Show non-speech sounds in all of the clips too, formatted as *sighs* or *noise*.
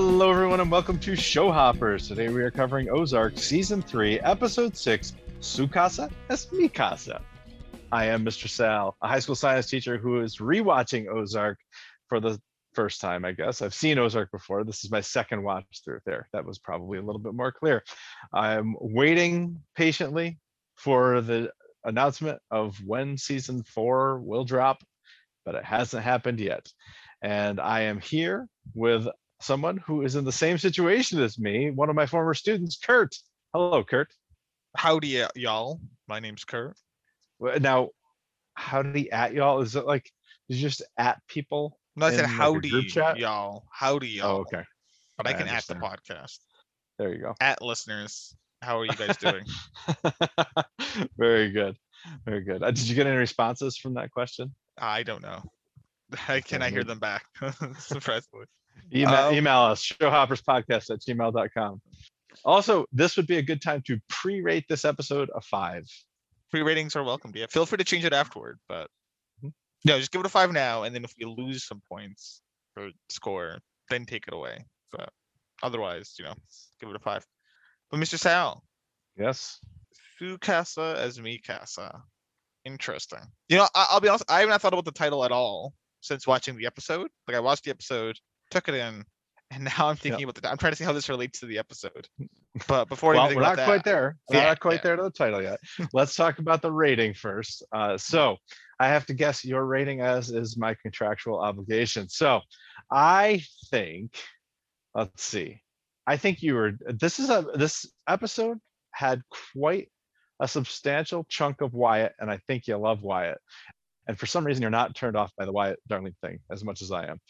Hello, everyone, and welcome to Show Hoppers. Today we are covering Ozark Season 3, Episode 6, Su Casa es mi casa. I am Mr. Sal, a high school science teacher who is rewatching Ozark for the first time, I guess. I've seen Ozark before. This is my second watch through there. That was probably a little bit more clear. I'm waiting patiently for the announcement of when season four will drop, but it hasn't happened yet. And I am here with someone who is in the same situation as me, one of my former students, Kurt. Hello, Kurt. Howdy, y'all. My name's Kurt. Now, how did he at y'all? Is it like is just at people? No, I said in, like, a howdy, chat? y'all. Howdy, y'all. Oh, okay. But I I can at the podcast. There you go. At listeners, how are you guys doing? *laughs* Very good. Very good. Uh, did you get any responses from that question? I don't know. I *laughs* can I hear them back? *laughs* Surprisingly. Email, Um, email us, showhopperspodcast at gmail.com. Also, this would be a good time to pre-rate this episode a five. Pre ratings are welcome. Yeah, feel free to change it afterward, but Mhm. no, just give it a five now, and then if we lose some points or score, then take it away. But otherwise, you know, give it a five. But Mr. Sal, Yes. Su Casa es mi casa. Interesting. You know, I, I'll be honest. I haven't thought about the title at all since watching the episode. Like I watched the episode, took it in, *laughs* and now I'm thinking about the. I'm trying to see how this relates to the episode. *laughs* But before well, we're not about quite there. We're Yeah, not quite yeah. there to the title yet. *laughs* Let's talk about the rating first. Uh, so I have to guess your rating as is my contractual obligation. So I think, let's see. I think you were. This is a this episode had quite a substantial chunk of Wyatt, and I think you love Wyatt. And for some reason, you're not turned off by the Wyatt Darlene thing as much as I am.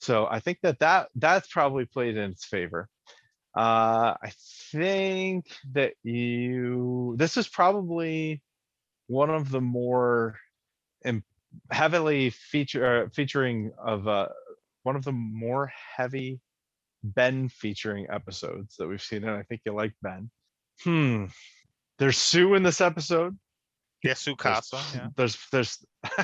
So I think that that that's probably played in its favor. Uh, I think that you. This is probably one of the more im- heavily feature uh, featuring of uh, one of the more heavy Ben featuring episodes that we've seen, and I think you like Ben. Hmm. There's Sue in this episode. yeah, Su There's- Yeah. There's there's *laughs*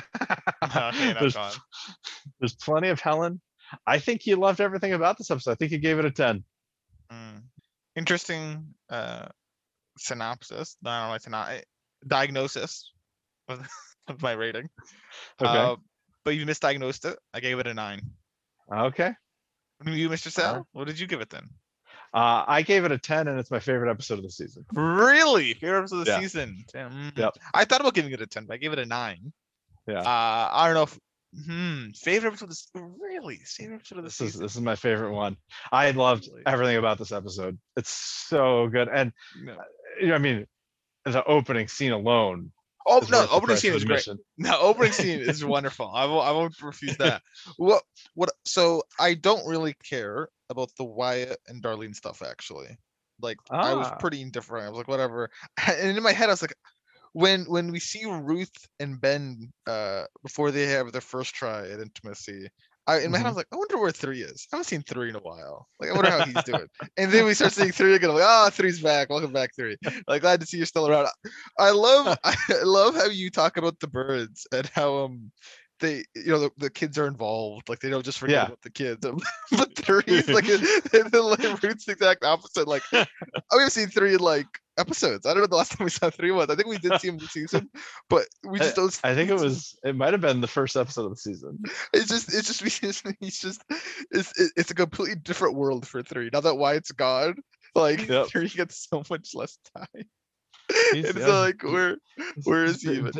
Okay, *laughs* there's, *laughs* there's plenty of Helen. I think you loved everything about this episode. I think you gave it a 10. Mm. Interesting uh synopsis. I don't know, syno- diagnosis of, *laughs* of my rating. Okay. Uh, but you misdiagnosed it. I gave it a nine. Okay. You, Mr. Sal, Alright. what did you give it then? Uh, I gave it a 10 and it's my favorite episode of the season. Really? Favorite episode of the Yeah. season. Damn, mm. Yep. I thought about giving it a 10, but I gave it a nine. Yeah. Uh, I don't know if hmm, favorite episode of the s- really favorite episode of the This is this is my favorite one. I loved everything about this episode. It's so good. And No. you know, I mean, the opening scene alone. Oh no, opening scene is great. No, opening scene is wonderful. I won't I won't refuse that. What what so I don't really care about the Wyatt and Darlene stuff actually. Like I was Ah. pretty indifferent. I was like, whatever. *laughs* And in my head I was like when when we see Ruth and Ben uh before they have their first try at intimacy, I in my head I Mhm. was like, I wonder where three is. I haven't seen three in a while. Like I wonder how he's doing. *laughs* And then we start seeing three again. I'm like, oh, three's back. Welcome back, three. Like glad to see you're still around. I love *laughs* *laughs* I love how you talk about the Byrdes and how um they you know the, the kids are involved like they don't just forget Yeah. about the kids but three's like in the like Ruth's exact opposite like have seen three in like episodes I don't know the last *laughs* time we saw three was I think we did see him this season but we just don't I think it was it might have been the first episode of the season. *laughs* it's just it's just *laughs* he's just, he's just it's it's a completely different world for three now that Wyatt's gone like Yep. three gets so much less time He's- and yeah, so like where where is he even?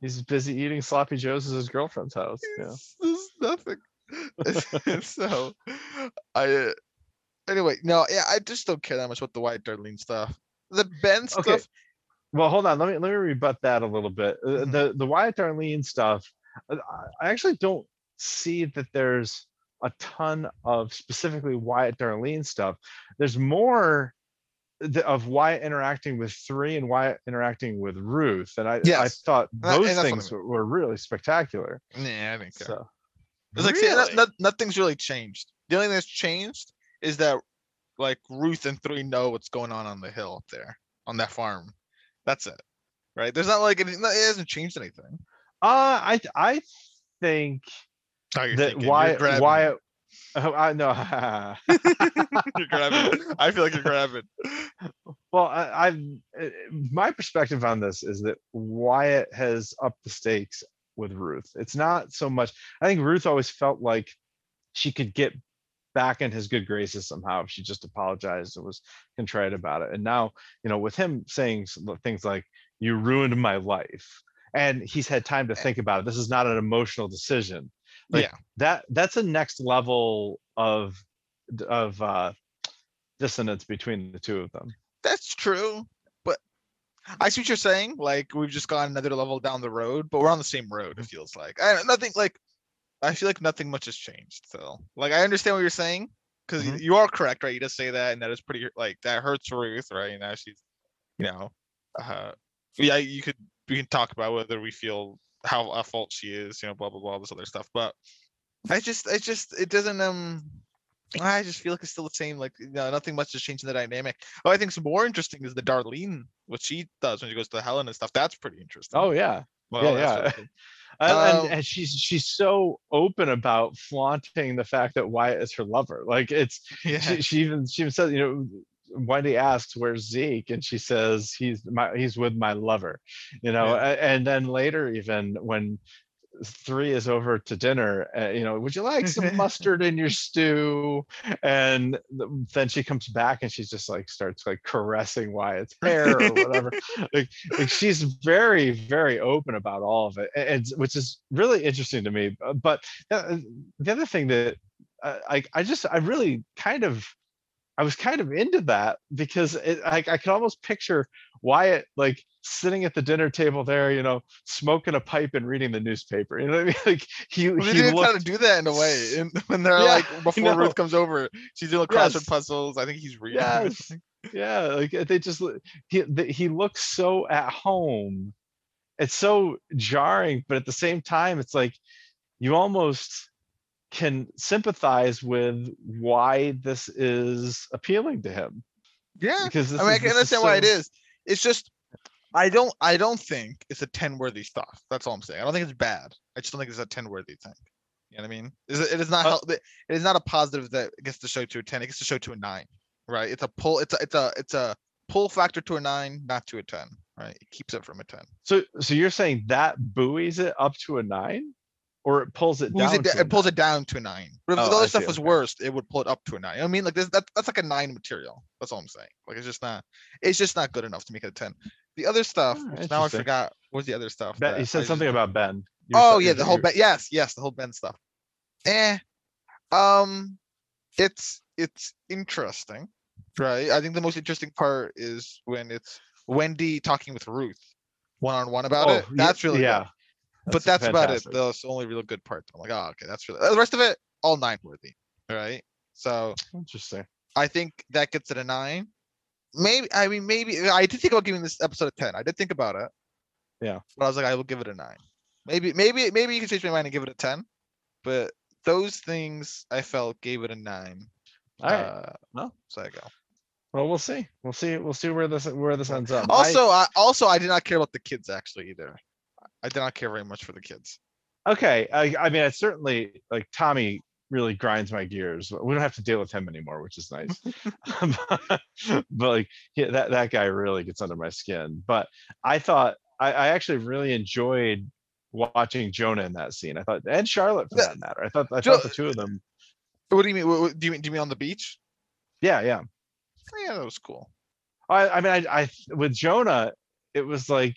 He's busy eating sloppy joes at his girlfriend's house. Yeah. There's nothing. So, I anyway. No, yeah, I just don't care that much about the Wyatt Darlene stuff. The Ben stuff. Okay. Well, hold on. Let me let me rebut that a little bit. Uh, Mhm. The the Wyatt Darlene stuff. uh, I- actually don't see that there's a ton of specifically Wyatt Darlene stuff. There's more of Wyatt interacting with three and Wyatt interacting with Ruth, and I I thought those what I things were, really spectacular. Yeah, I think so. It's like see, no- Really? nothing's really changed. The only thing that's changed is that like Ruth and three know what's going on on the hill up there on that farm. That's it, right? There's not like it, it hasn't changed anything. uh, I I think Oh, that thinking, Wyatt Wyatt *laughs* Oh, I know. *laughs* You're grabbing. I feel like you're grabbing. Well, I, I've uh, my perspective on this is that Wyatt has upped the stakes with Ruth. It's not so much. I think Ruth always felt like she could get back in his good graces somehow if she just apologized and was contrite about it. And now, you know, with him saying things like "You ruined my life," and he's had time to think about it. This is not an emotional decision. Like, Yeah. that that's a next level of of uh dissonance between the two of them. That's true, but I see what you're saying. Like we've just gone another level down the road, but we're on the same road. It feels like I don't know. nothing like. I feel like nothing much has changed. So like I understand what you're saying because Mhm. you are correct, right? You just say that, and that is pretty like that hurts Ruth, right? Now she's, you know, uh, yeah. You could we can talk about whether we feel how at fault she is, you know, blah blah blah, this other stuff. But I just, I just, it doesn't um. I just feel like it's still the same. Like, you know, nothing much has changed in the dynamic. Oh, I think's more interesting is the Darlene, what she does when she goes to Helen and stuff. That's pretty interesting. Oh yeah. Well, yeah, yeah. *laughs* And, Um, and, and she's she's so open about flaunting the fact that Wyatt is her lover. Like it's yeah. *laughs* she, she even she even says, you know, Wendy asks, "Where's Zeke?" and she says, "He's my he's with my lover," you know. Yeah. And then later, even when three is over to dinner, uh, you know, would you like some *laughs* mustard in your stew? And th- then she comes back and she's just like starts like caressing Wyatt's hair or whatever. *laughs* like, like she's very very open about all of it, and which is really interesting to me. Uh, But uh, the other thing that uh, I I just I really kind of I was kind of into that because it, I, I could almost picture Wyatt like sitting at the dinner table there, you know, smoking a pipe and reading the newspaper. You know what I mean? *laughs* Like he, well, he did kind looked of do that in a way. And *laughs* when they're Yeah, like *laughs* before. Ruth comes over, she's doing crossword Yes. puzzles. I think he's reading. Yes. yeah like they just look- he he looks so at home it's so jarring but at the same time it's like you almost can sympathize with why this is appealing to him Yeah. because I mean, I can understand why it is. It's just I don't I don't think it's a 10 worthy stuff. That's all I'm saying. I don't think it's bad. I just don't think it's a 10 worthy thing. You know what I mean? Is it, it is not Uh, it is not a positive that gets the show to a 10. It gets the show to a 9. Right? It's a pull it's a it's a it's a pull factor to a 9, not to a 10, right? It keeps it from a 10. so so you're saying that buoys it up to a nine or it pulls it down it, da- to it pulls nine? it down to a 9. But if Oh, the other I stuff see, was okay. worse, it would pull it up to a 9. You know what I mean? Like this that, that's like a 9 material. That's all I'm saying. Like it's just not it's just not good enough to make it a 10. The other stuff, Ah, which now I interesting. forgot what was the other stuff. Ben- that you I said just- something about ben You were Oh yeah, you- the whole you- Ben. Yes, yes, the whole Ben stuff. Eh, um, it's it's interesting, right? I think the most interesting part is when it's Wendy talking with Ruth one on one about Oh, it. ye- That's really yeah. But that's about it. fantastic. That's the only real good part. I'm like, oh, okay, that's really the rest of it all nine worthy, right? So interesting I think that gets it a nine. Maybe I mean maybe I did think about giving this episode a ten. I did think about it. Yeah. But I was like, I will give it a nine. Maybe maybe maybe you can change my mind and give it a ten. But those things I felt gave it a nine. all right Uh, well so I go. well we'll see we'll see we'll see where this where this ends up I- Also, I also I did not care about the kids actually either. I did not care very much for the kids. Okay, I, I mean, I certainly like Tommy really grinds my gears. We don't have to deal with him anymore, which is nice. but, *laughs* *laughs* but, like yeah, that that guy really gets under my skin. But I thought I, I actually really enjoyed watching Jonah in that scene. I thought and Charlotte for that matter. I thought I thought the two of them. What do you mean? What- do you mean do you mean on the beach? Yeah, yeah. Yeah, that was cool. I, I mean, I, I with Jonah, it was like,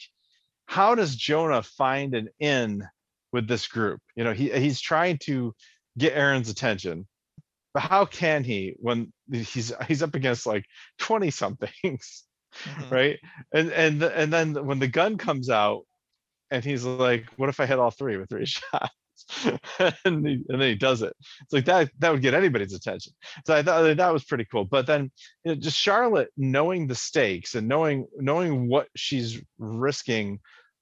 how does Jonah find an in with this group? You know, he he's trying to get Erin's attention, but how can he when he's he's up against like twenty somethings, *laughs* Mhm. right? And and and then when the gun comes out, and he's like, "What if I hit all three with three *laughs* shots?" and, he, and then he does it. It's like that that would get anybody's attention. So I thought that was pretty cool. But then you know, just Charlotte knowing the stakes and knowing knowing what she's risking,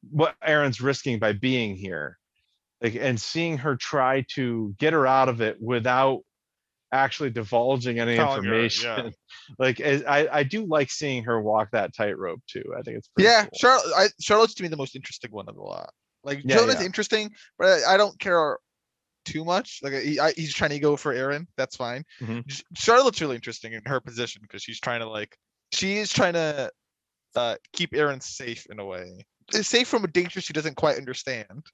what Erin's risking by being here, like and seeing her try to get her out of it without actually divulging any Telling her, yeah. information. *laughs* like as- I I do like seeing her walk that tightrope too. I think it's pretty Yeah, cool. Charlotte. I, Charlotte's to me the most interesting one of the lot. Like Yeah, Jonah's yeah. interesting, but I, I don't care too much. Like he, I, he's trying to go for Erin. That's fine. Mhm. Charlotte's really interesting in her position because she's trying to like she is trying to uh keep Erin safe in a way. Safe from a danger she doesn't quite understand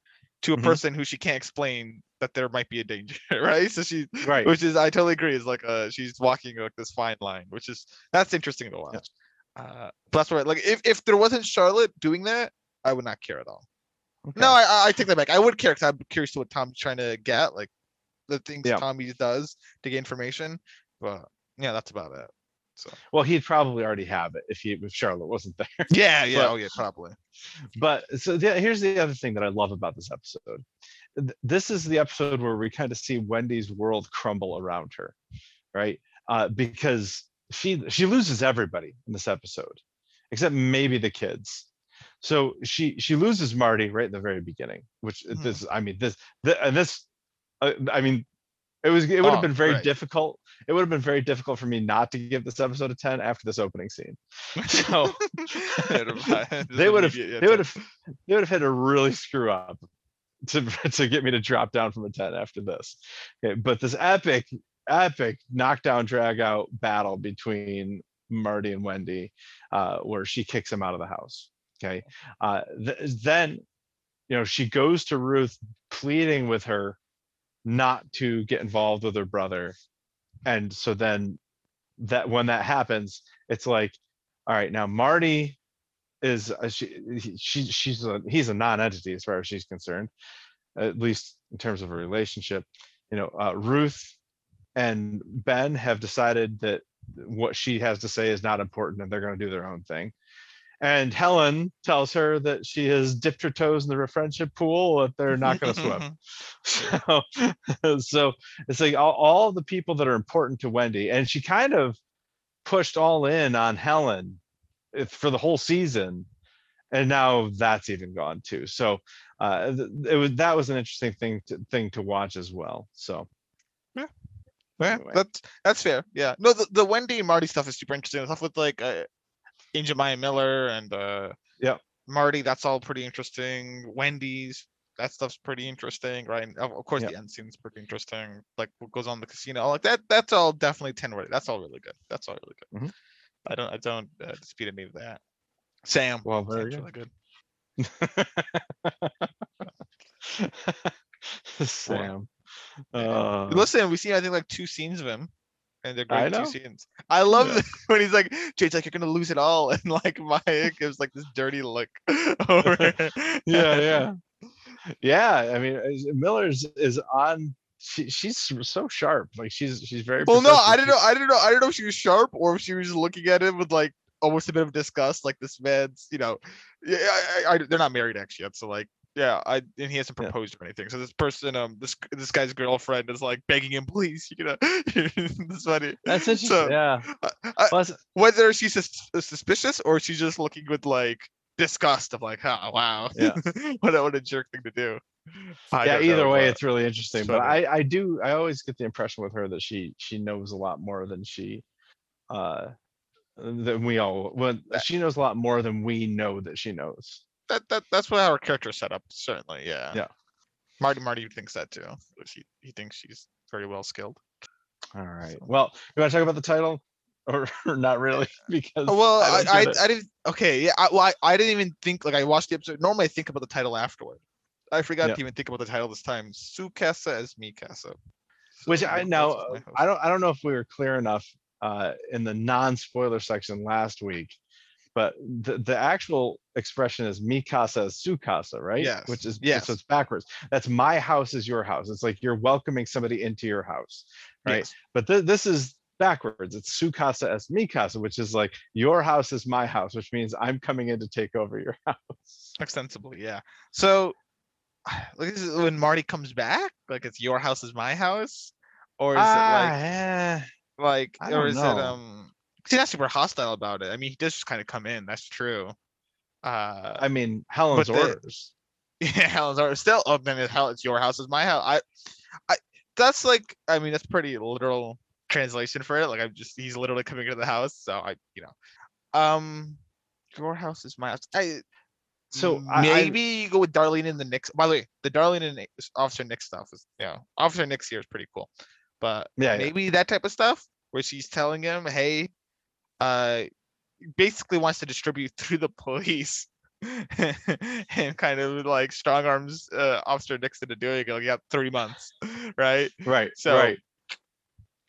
to a Mhm. person who she can't explain that there might be a danger, *laughs* right? So she Right. which is I totally agree is like uh she's walking like this fine line, which is that's interesting to watch. Uh but that's what like if, if there wasn't Charlotte doing that, I would not care at all. No, I I- I take that back. I would care because I'm curious to what Tom's trying to get, like the things Yeah. Tommy does to get information. But yeah, that's about it. So Well, he'd probably already have it if he if Charlotte wasn't there. *laughs* yeah, yeah, But- oh yeah, probably. But so the, here's the other thing that I love about this episode. This is the episode where we kind of see Wendy's world crumble around her, right? Uh, because she she loses everybody in this episode, except maybe the kids. So she she loses Marty right at the very beginning, which Mhm. this I mean this the, and this uh, I mean it was it would have Oh, been very right. difficult. It would have been very difficult for me not to give this episode a ten after this opening scene. *laughs* So *laughs* *laughs* they would have they would have they would have had to really screw up to to get me to drop down from a 10 after this. Okay but this epic epic knockdown drag out battle between marty and wendy uh where she kicks him out of the house. Okay uh th- then you know she goes to ruth pleading with her not to get involved with her brother and so then that when that happens it's like all right now marty is uh, she he- she she's a he's a non-entity as far as she's concerned at least in terms of a relationship. You know uh, ruth and ben have decided that what she has to say is not important and they're going to do their own thing and helen tells her that she has dipped her toes in the friendship pool that they're not going to swim *laughs* *laughs* so *laughs* so it's like all, all the people that are important to wendy and she kind of pushed all in on helen if- for the whole season and now that's even gone too so uh it was that was an interesting thing to thing to watch as well so Yeah, Anyway. that's that's fair. Yeah, no, the, the Wendy and Marty stuff is super interesting. The stuff with like uh, Angel Maya Miller and uh, Yep. Marty, that's all pretty interesting. Wendy's, that stuff's pretty interesting, right? And Of, course, Yep. the end scene's pretty interesting. Like what goes on in the casino, like that. That's all definitely ten worthy. That's all really good. That's all really good. Mhm. I don't, I don't uh, dispute any of that. Sam, well very good really good. *laughs* sam *laughs* uh, Listen, we see I think like two scenes of him, and they're great two scenes. I love Yeah. *laughs* when he's like, Jade's like, you're gonna lose it all, *laughs* and like Maya gives like this dirty look *laughs* over. yeah yeah yeah i mean uh, miller's is on she, she's so sharp like she's she's very well, no, I didn't know. I didn't know. I don't know if she was sharp or if she was looking at him with like almost a bit of disgust, like this man's, you know, yeah, I, I, I- they're not married actually yet, so like. Yeah, I and he hasn't Yeah. proposed or anything. So this person, um, this this guy's girlfriend is like begging him, please, you know, *laughs* this funny. that's interesting So, yeah I- I- whether she's sus- uh, suspicious or she's just looking with like disgust of like, oh wow, Yeah. *laughs* what a what a jerk thing to do. I yeah either know, way but- it's really interesting it's but i i do i always get the impression with her that she she knows a lot more than she uh than we all Well, she knows a lot more than we know that she knows that that that's what our character set up. Certainly, yeah. Yeah. Marty Marty thinks that too. He he thinks she's very well skilled. all right So- well you want to talk about the title or, *laughs* or not really *laughs* because Well, I don't I. I, didn't. Okay, yeah. I, well, I, I didn't even think like I watched the episode. Normally, I think about the title afterward. I forgot to even think about the title this time. Su Casa es mi casa. which i that's now i don't i don't know if we were clear enough uh in the non-spoiler section last week but the, the actual expression is mi casa is su casa right Yes, which is yes. so it's backwards that's my house is your house it's like you're welcoming somebody into your house right Yes. but th- this is backwards it's su casa es mi casa which is like your house is my house which means i'm coming in to take over your *laughs* house Extensively, yeah. So, *sighs* like, this is when Marty comes back, like it's your house is my house, or is Ah, it eh, like, like, or is know. it um? He's not super hostile about it. I mean, he does just kind of come in. That's true. Uh, i mean helen's the- orders *laughs* yeah, Helen's orders. still. Oh, then it's hell. It's your house is my house. I, I. That's like. I mean, that's pretty literal translation for it. Like, I'm just. He's literally coming into the house. So I, you know, um, your house is my house. I. So I- I- maybe you go with Darlene and the Nix. By the way, the Darlene and Officer Nick stuff is yeah, Officer Nick's here is pretty cool. But Yeah, yeah. maybe that type of stuff where she's telling him, hey, uh, basically wants to distribute *laughs* through the police. *laughs* and kind of like strong arms uh, Officer Nixon to do it. Like, yeah, three months, *laughs* right? right, So right.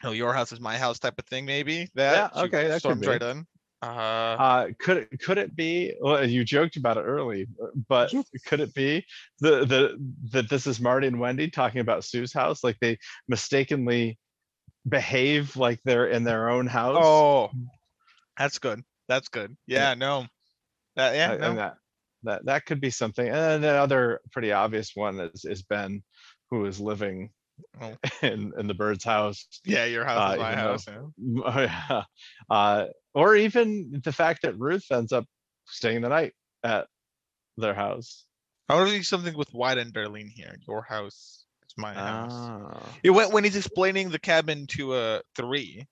Oh, your house is my house type of thing, maybe. That Yeah, okay, that could be. right in. Uh, Uh, could it could it be? Well, you joked about it early, uh, but could it be the the that this is Marty and Wendy talking about Sue's house? Like they mistakenly behave like they're in their own house. oh, that's good. That's good. Yeah, no. That, yeah, Uh, no. and that that that could be something. And then the other pretty obvious one is is Ben, who is living Oh. *laughs* in in the Byrdes' house. yeah, your house uh, is my even though- house. yeah. *laughs* Oh, yeah. Uh, or even the fact that Ruth ends up staying the night at their house. I want to do something with Wyatt and Darlene here. Your house is my house. Ah, It went when he's explaining the cabin to uh three,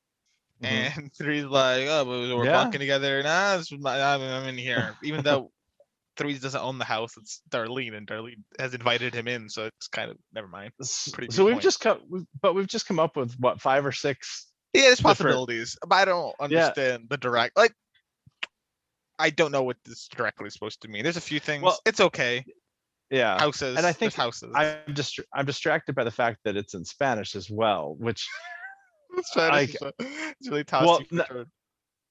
mhm. and *laughs* three's like, "Oh, but we're Yeah. bunking together." Nah, I'm, I'm in here. Even though *laughs* threes doesn't own the house, it's Darlene, and Darlene has invited him in, so it's kind of never mind. Pretty So we've point. just come, we've- but we've just come up with what five or six. Yeah, there's Different- possibilities, but I don't understand the direct. Like, I don't know what this directly is supposed to mean. There's a few things. Well, it's okay. Yeah, Houses. And I think houses. I'm just I'm distracted by the fact that it's in Spanish as well, which Spanish I- is, uh, it's really tossed Well, no-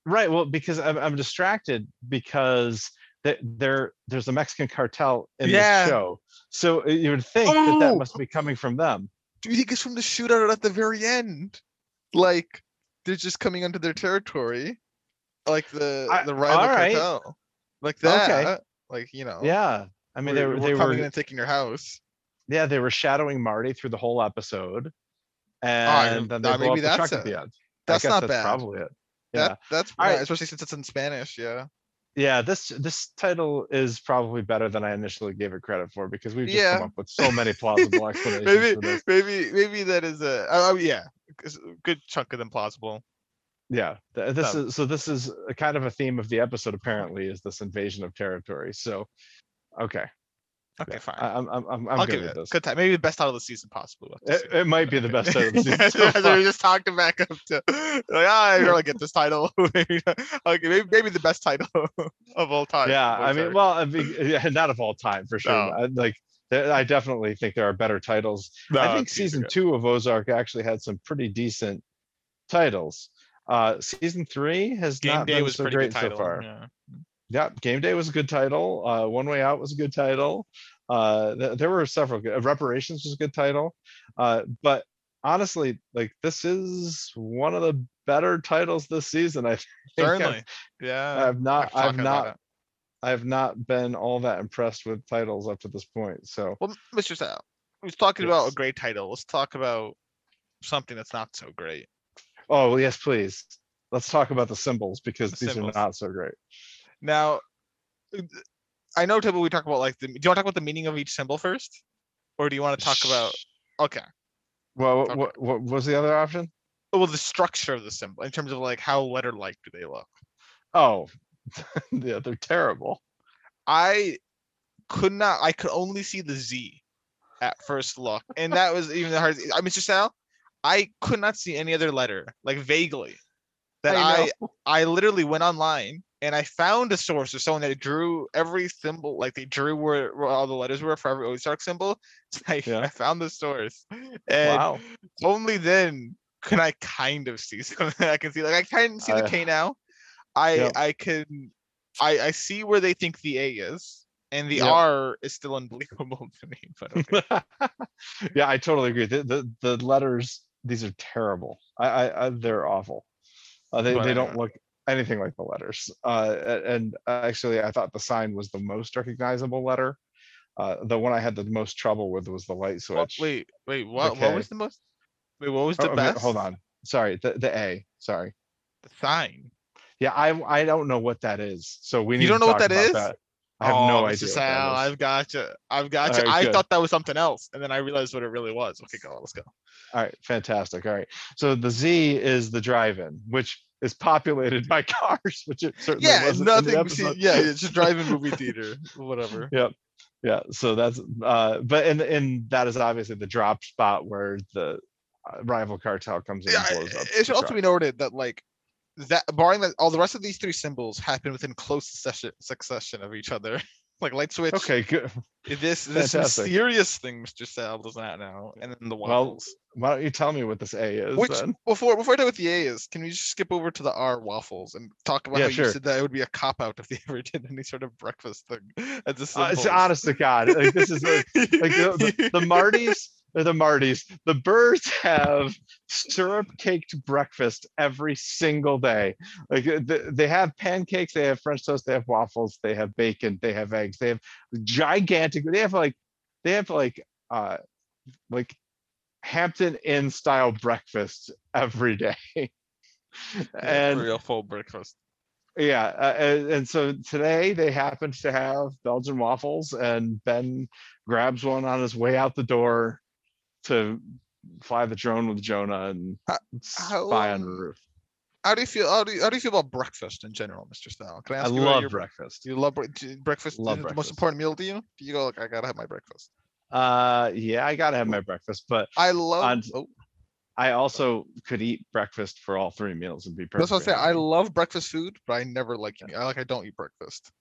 right. Well, because I'm I'm distracted because th- there there's a Mexican cartel in Yeah. this show, so uh, you would think that that Oh! must be coming from them. Do you think it's from the shootout at the very end? Like they're just coming onto their territory, like the I- the rival cartel, like Okay. that. Like you know. Yeah, I mean they we're, were we're they coming in were and taking your house. yeah they were shadowing Marty through the whole episode, Oh, I- and then they blow maybe up the truck that's at the end. That's I guess not that's bad. Probably it. Yeah. That that's All right. especially since it's in Spanish. Yeah. yeah this this title is probably better than i initially gave it credit for because we've just Yeah. come up with so many plausible *laughs* explanations maybe maybe maybe that is a oh oh, yeah, good chunk of them plausible. yeah this So- is so this is a kind of a theme of the episode apparently is this invasion of territory so okay Okay, yeah, fine. I, i'm i'm i'm, I'm I'll good give with it this good time. Maybe the best title of the season, possibly. We'll it, it might be the best title of the season *laughs* so we just talked back up to *laughs* like, ah, I really get this title. *laughs* okay, maybe, maybe the best title of all time. yeah i mean well I mean, yeah, not of all time for sure No. I, like i definitely think there are better titles I think season two of Ozark actually had some pretty decent titles. Uh, season three has Game not Day been was so pretty great good title. so far. Yeah. Yeah, Game Day was a good title. Uh, One Way Out was a good title. Uh, th- there were several good. Reparations was a good title. Uh, but honestly, like this is one of the better titles this season. I *laughs* think I've- Certainly. Yeah. I've not. I've I've not. I've not been all that impressed with titles up to this point. So Well, Mr. Sal, we was talking about a great title. Let's talk about something that's not so great. Oh, well, yes, please. Let's talk about the symbols because The these symbols. are not so great. Now, uh, I know typically we talk about like the. Do you want to talk about the meaning of each symbol first, or do you want to talk about? Okay. Well, Okay. what, what was the other option? Well, the structure of the symbol in terms of like how letter-like do they look? Oh, *laughs* yeah, they're terrible. I could not. I could only see the Z at first look, and that was even the hardest. I, Mr. Sal, I could not see any other letter, like vaguely. That I, know. I, literally went online and I found a source of someone that drew every symbol, like they drew where, where all the letters were for every Ozark symbol. *laughs* So I, Yeah. I found the source, and Wow. only then can I kind of see *laughs* something I can see. Like I can see the K now. I Yep. I can I I see where they think the A is, and the. R is still unbelievable *laughs* to me. But okay. yeah, I totally agree. The, the the letters these are terrible. I, I, I they're awful. Uh, they they don't look anything like the letters. Uh, and actually, I thought the sign was the most recognizable letter. Uh, the one I had the most trouble with was the light What- switch. wait wait what what was the most? Wait what was Oh, the okay, best? Hold on. Sorry, the the A. Sorry. The sign. Yeah, I I don't know what that is. So we need. You don't to know what that is. that? I have oh, no Mr. idea. Sal. I've got you. I've got you. Alright, I good. thought that was something else, and then I realized what it really was. Okay, go. Let's go. All right, fantastic. All right. So the Z is the drive-in, which is populated by *laughs* cars, which it certainly Yeah, wasn't nothing. see, yeah, it's *laughs* just drive-in movie theater, whatever. *laughs* Yep. Yeah, so that's uh, but and and that is obviously the drop spot where the uh, rival cartel comes in Yeah, and blows up. it should also truck. be noted that like that barring that all the rest of these three symbols happen within close succession succession of each other. Like light switch. Okay, good. This *laughs* this Fantastic. mysterious thing Mr. Sal does not know, and then the Well, waffles. Why don't you tell me what this A is Which then? before before I know what the A is, can we just skip over to the R waffles and talk about Yeah, how sure. you said that it would be a cop out if they *laughs* ever did any sort of breakfast thing as a Uh, it's honest to God, like this is *laughs* like, like the, the, the Martys, or the Martys, the Byrdes have syrup caked breakfast every single day. Like uh, they have pancakes, they have French toast, they have waffles, they have bacon, they have eggs, they have gigantic. They have like they have like uh like Hampton Inn style breakfast every day. *laughs* and real full breakfast. yeah, uh, and, and so today they happened to have Belgian waffles, and Ben grabs one on his way out the door to fly the drone with Jonah and How- how, spy on the roof. How do you feel? How do you, how do you feel about breakfast in general, Mr. Sal? Can I I ask you about love your breakfast. You love you- breakfast? Love is it the most important meal to you? Do you go like I gotta have my breakfast? Uh, yeah, I gotta have my breakfast, but I love. On- oh, I also could eat breakfast for all three meals and be perfect. that's what I say. I love breakfast food, but I never like. eating- I like. I don't eat breakfast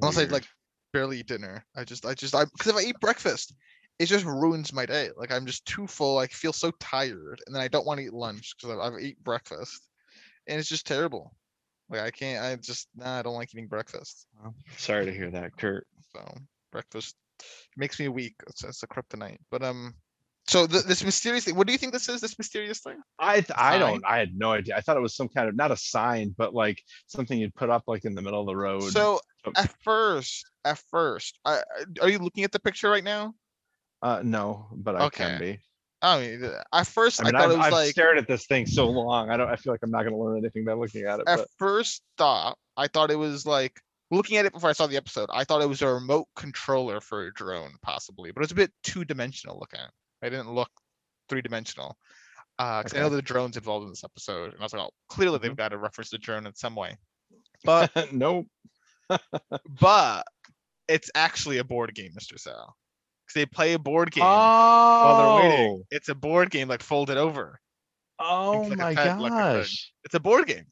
unless I like barely eat dinner. I just. I just. I because if I eat breakfast, it just ruins my day. Like I'm just too full. I feel so tired, and then I don't want to eat lunch because I've eat breakfast, and it's just terrible. Like I can't. I just. Nah. I don't like eating breakfast. Sorry to hear that, Kurt. So breakfast makes me weak. It's, it's a kryptonite. But um, so th- this mysterious thing. What do you think this is? This mysterious thing? I th- I don't I had no idea. I thought it was some kind of not a sign, but like something you'd put up like in the middle of the road. So So- at first, at first, I- are you looking at the picture right now? Uh, no, but I can Okay. be. I mean, th- at first I I, mean, thought I've, it was I've like stared at this thing so long. I don't. I feel like I'm not going to learn anything by looking at it. at But first thought I thought it was like looking at it before I saw the episode. I thought it was a remote controller for a drone, possibly, but it's a bit two dimensional looking. I didn't look three dimensional. Uh, Uh, 'cause I know Okay. the drone's involved in this episode, and I was like, oh, clearly they've got to reference the drone in some way. But *laughs* nope. *laughs* but it's actually a board game, Mr. Sal. They play a board game Oh, while they're waiting. Oh! It's a board game like folded over. Oh like my pet, like a thing. gosh. It's a board game.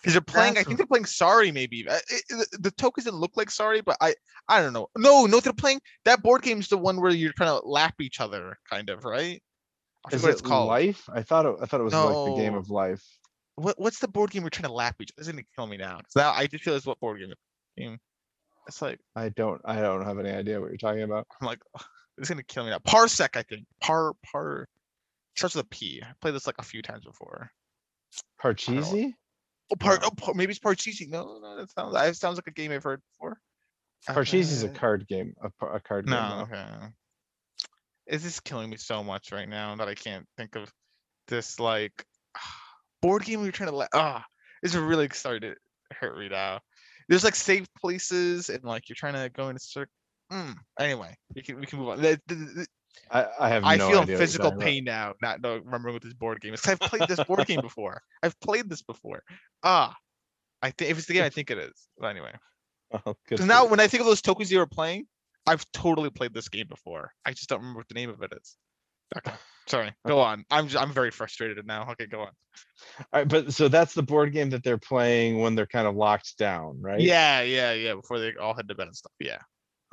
Because they're playing, I think they're playing Sorry, maybe. It- it- the tokens didn't look like Sorry, but I, I don't know. No, no, they're playing that board game's the one where you're trying to lap each other, kind of, right? I Is what it it's called. life? I thought it. I thought it was like the game of life. What, what's the board game we're trying to lap each other? It's gonna kill me now. 'cause now I just feel it's what board game. game. It's like I don't. I don't have any idea what you're talking about. I'm like, it's gonna kill me now. Parsec, I think. Par par starts with a P. I played this like a few times before. Parcheesi? Oh, par, No. oh, par, maybe it's Parcheesi. No, no, that sounds that sounds like a game I've heard before. Parcheesi is a Uh, card game. A, a card game. No, okay. Is this killing me so much right now that I can't think of this like *sighs* board game we are trying to let ah it's really starting to hurt me now. There's like safe places and like you're trying to go into circle. Mm, anyway, we can we can move on. The- the- the- I, I have. I feel physical pain now, not remembering what this board game is. I've played this board game before. I've played this before. Ah, I think if it's the game, I think it is. But anyway, *laughs* Oh, now when I think of those tokens you were playing, I've totally played this game before. I just don't remember what the name of it is. Okay, sorry. Go on. I'm j- I'm very frustrated now. Okay, go on. All right, but so that's the board game that they're playing when they're kind of locked down, right? Yeah, yeah, yeah. Before they all head to bed and stuff. Yeah.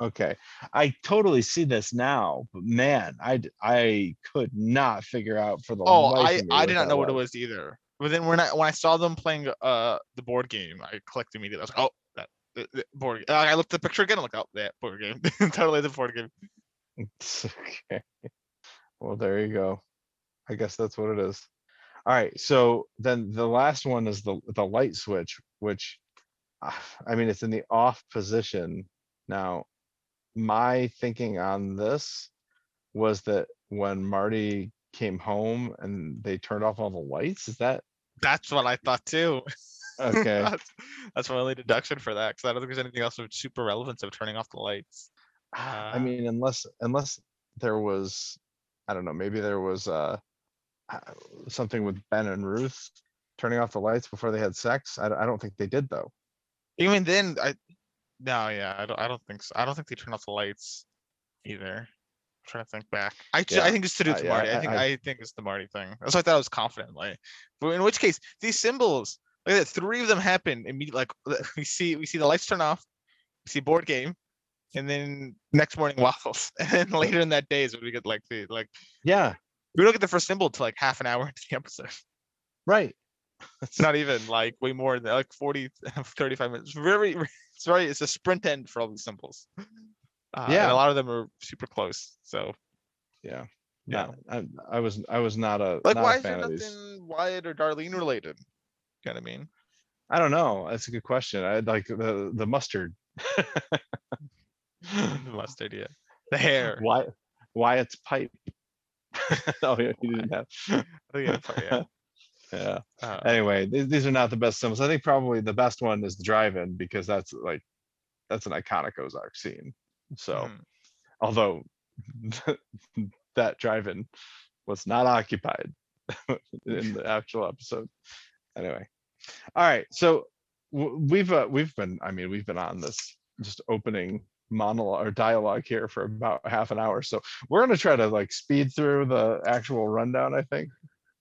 Okay. I totally see this now, but man, I I could not figure out for the Oh, I I did not know what it was either. But then when I when I saw them playing uh the board game, I clicked immediately. I was like, oh, that board. Uh, I looked at the picture again. I'm like, oh, that board game. *laughs* totally the board game. *laughs* okay. Well, there you go. I guess that's what it is. All right. So then the last one is the the light switch, which ah, I mean it's in the off position. Now, my thinking on this was that when Marty came home and they turned off all the lights, is that That's what I thought too. *laughs* okay? that's, that's my only deduction for that because I don't think there's anything else of super relevance of turning off the lights. I Uh, mean, unless unless there was, I don't know, maybe there was uh uh, something with Ben and Ruth turning off the lights before they had sex? I, don't- I don't think they did though. Even then, I, no, yeah, I don't, I don't think so. I don't think they turn off the lights either. I'm trying to think back. I, ju- I think it's to do uh, with yeah, Marty. I I- think, I- I think it's the Marty thing. That's why I thought I was confident, like, but in which case, these symbols, like that, three of them happen immediately, like, *laughs* we see, we see the lights turn off, we see board game, and then next morning *laughs* waffles, and then later in that day is when we get like the, like, Yeah, we don't get the first symbol till like half an hour into the episode. right. It's *laughs* not even like way more than like 40, *laughs* 35 minutes. Very, it's very, it's a sprint end for all these symbols. Uh, and Yeah. a lot of them are super close. So, Yeah. Yeah. No, I, I was, I was not a, like, not why a is there nothing Wyatt or Darlene related? You know what I mean? I don't know. That's a good question. I like the, the mustard. *laughs* The mustard, yeah. The hair. Why, Wyatt's pipe. *laughs* Oh, yeah, he didn't have. *laughs* Oh, yeah, part, yeah. Yeah. Uh, Anyway, these, these are not the best symbols. I think probably the best one is the drive-in because that's like, that's an iconic Ozark scene. So, mhm. although that drive-in was not occupied in the actual episode. Anyway, all right. So w- we've uh, we've been. I mean, we've been on this just opening monologue or dialogue here for about half an hour. So we're gonna try to like speed through the actual rundown. I think.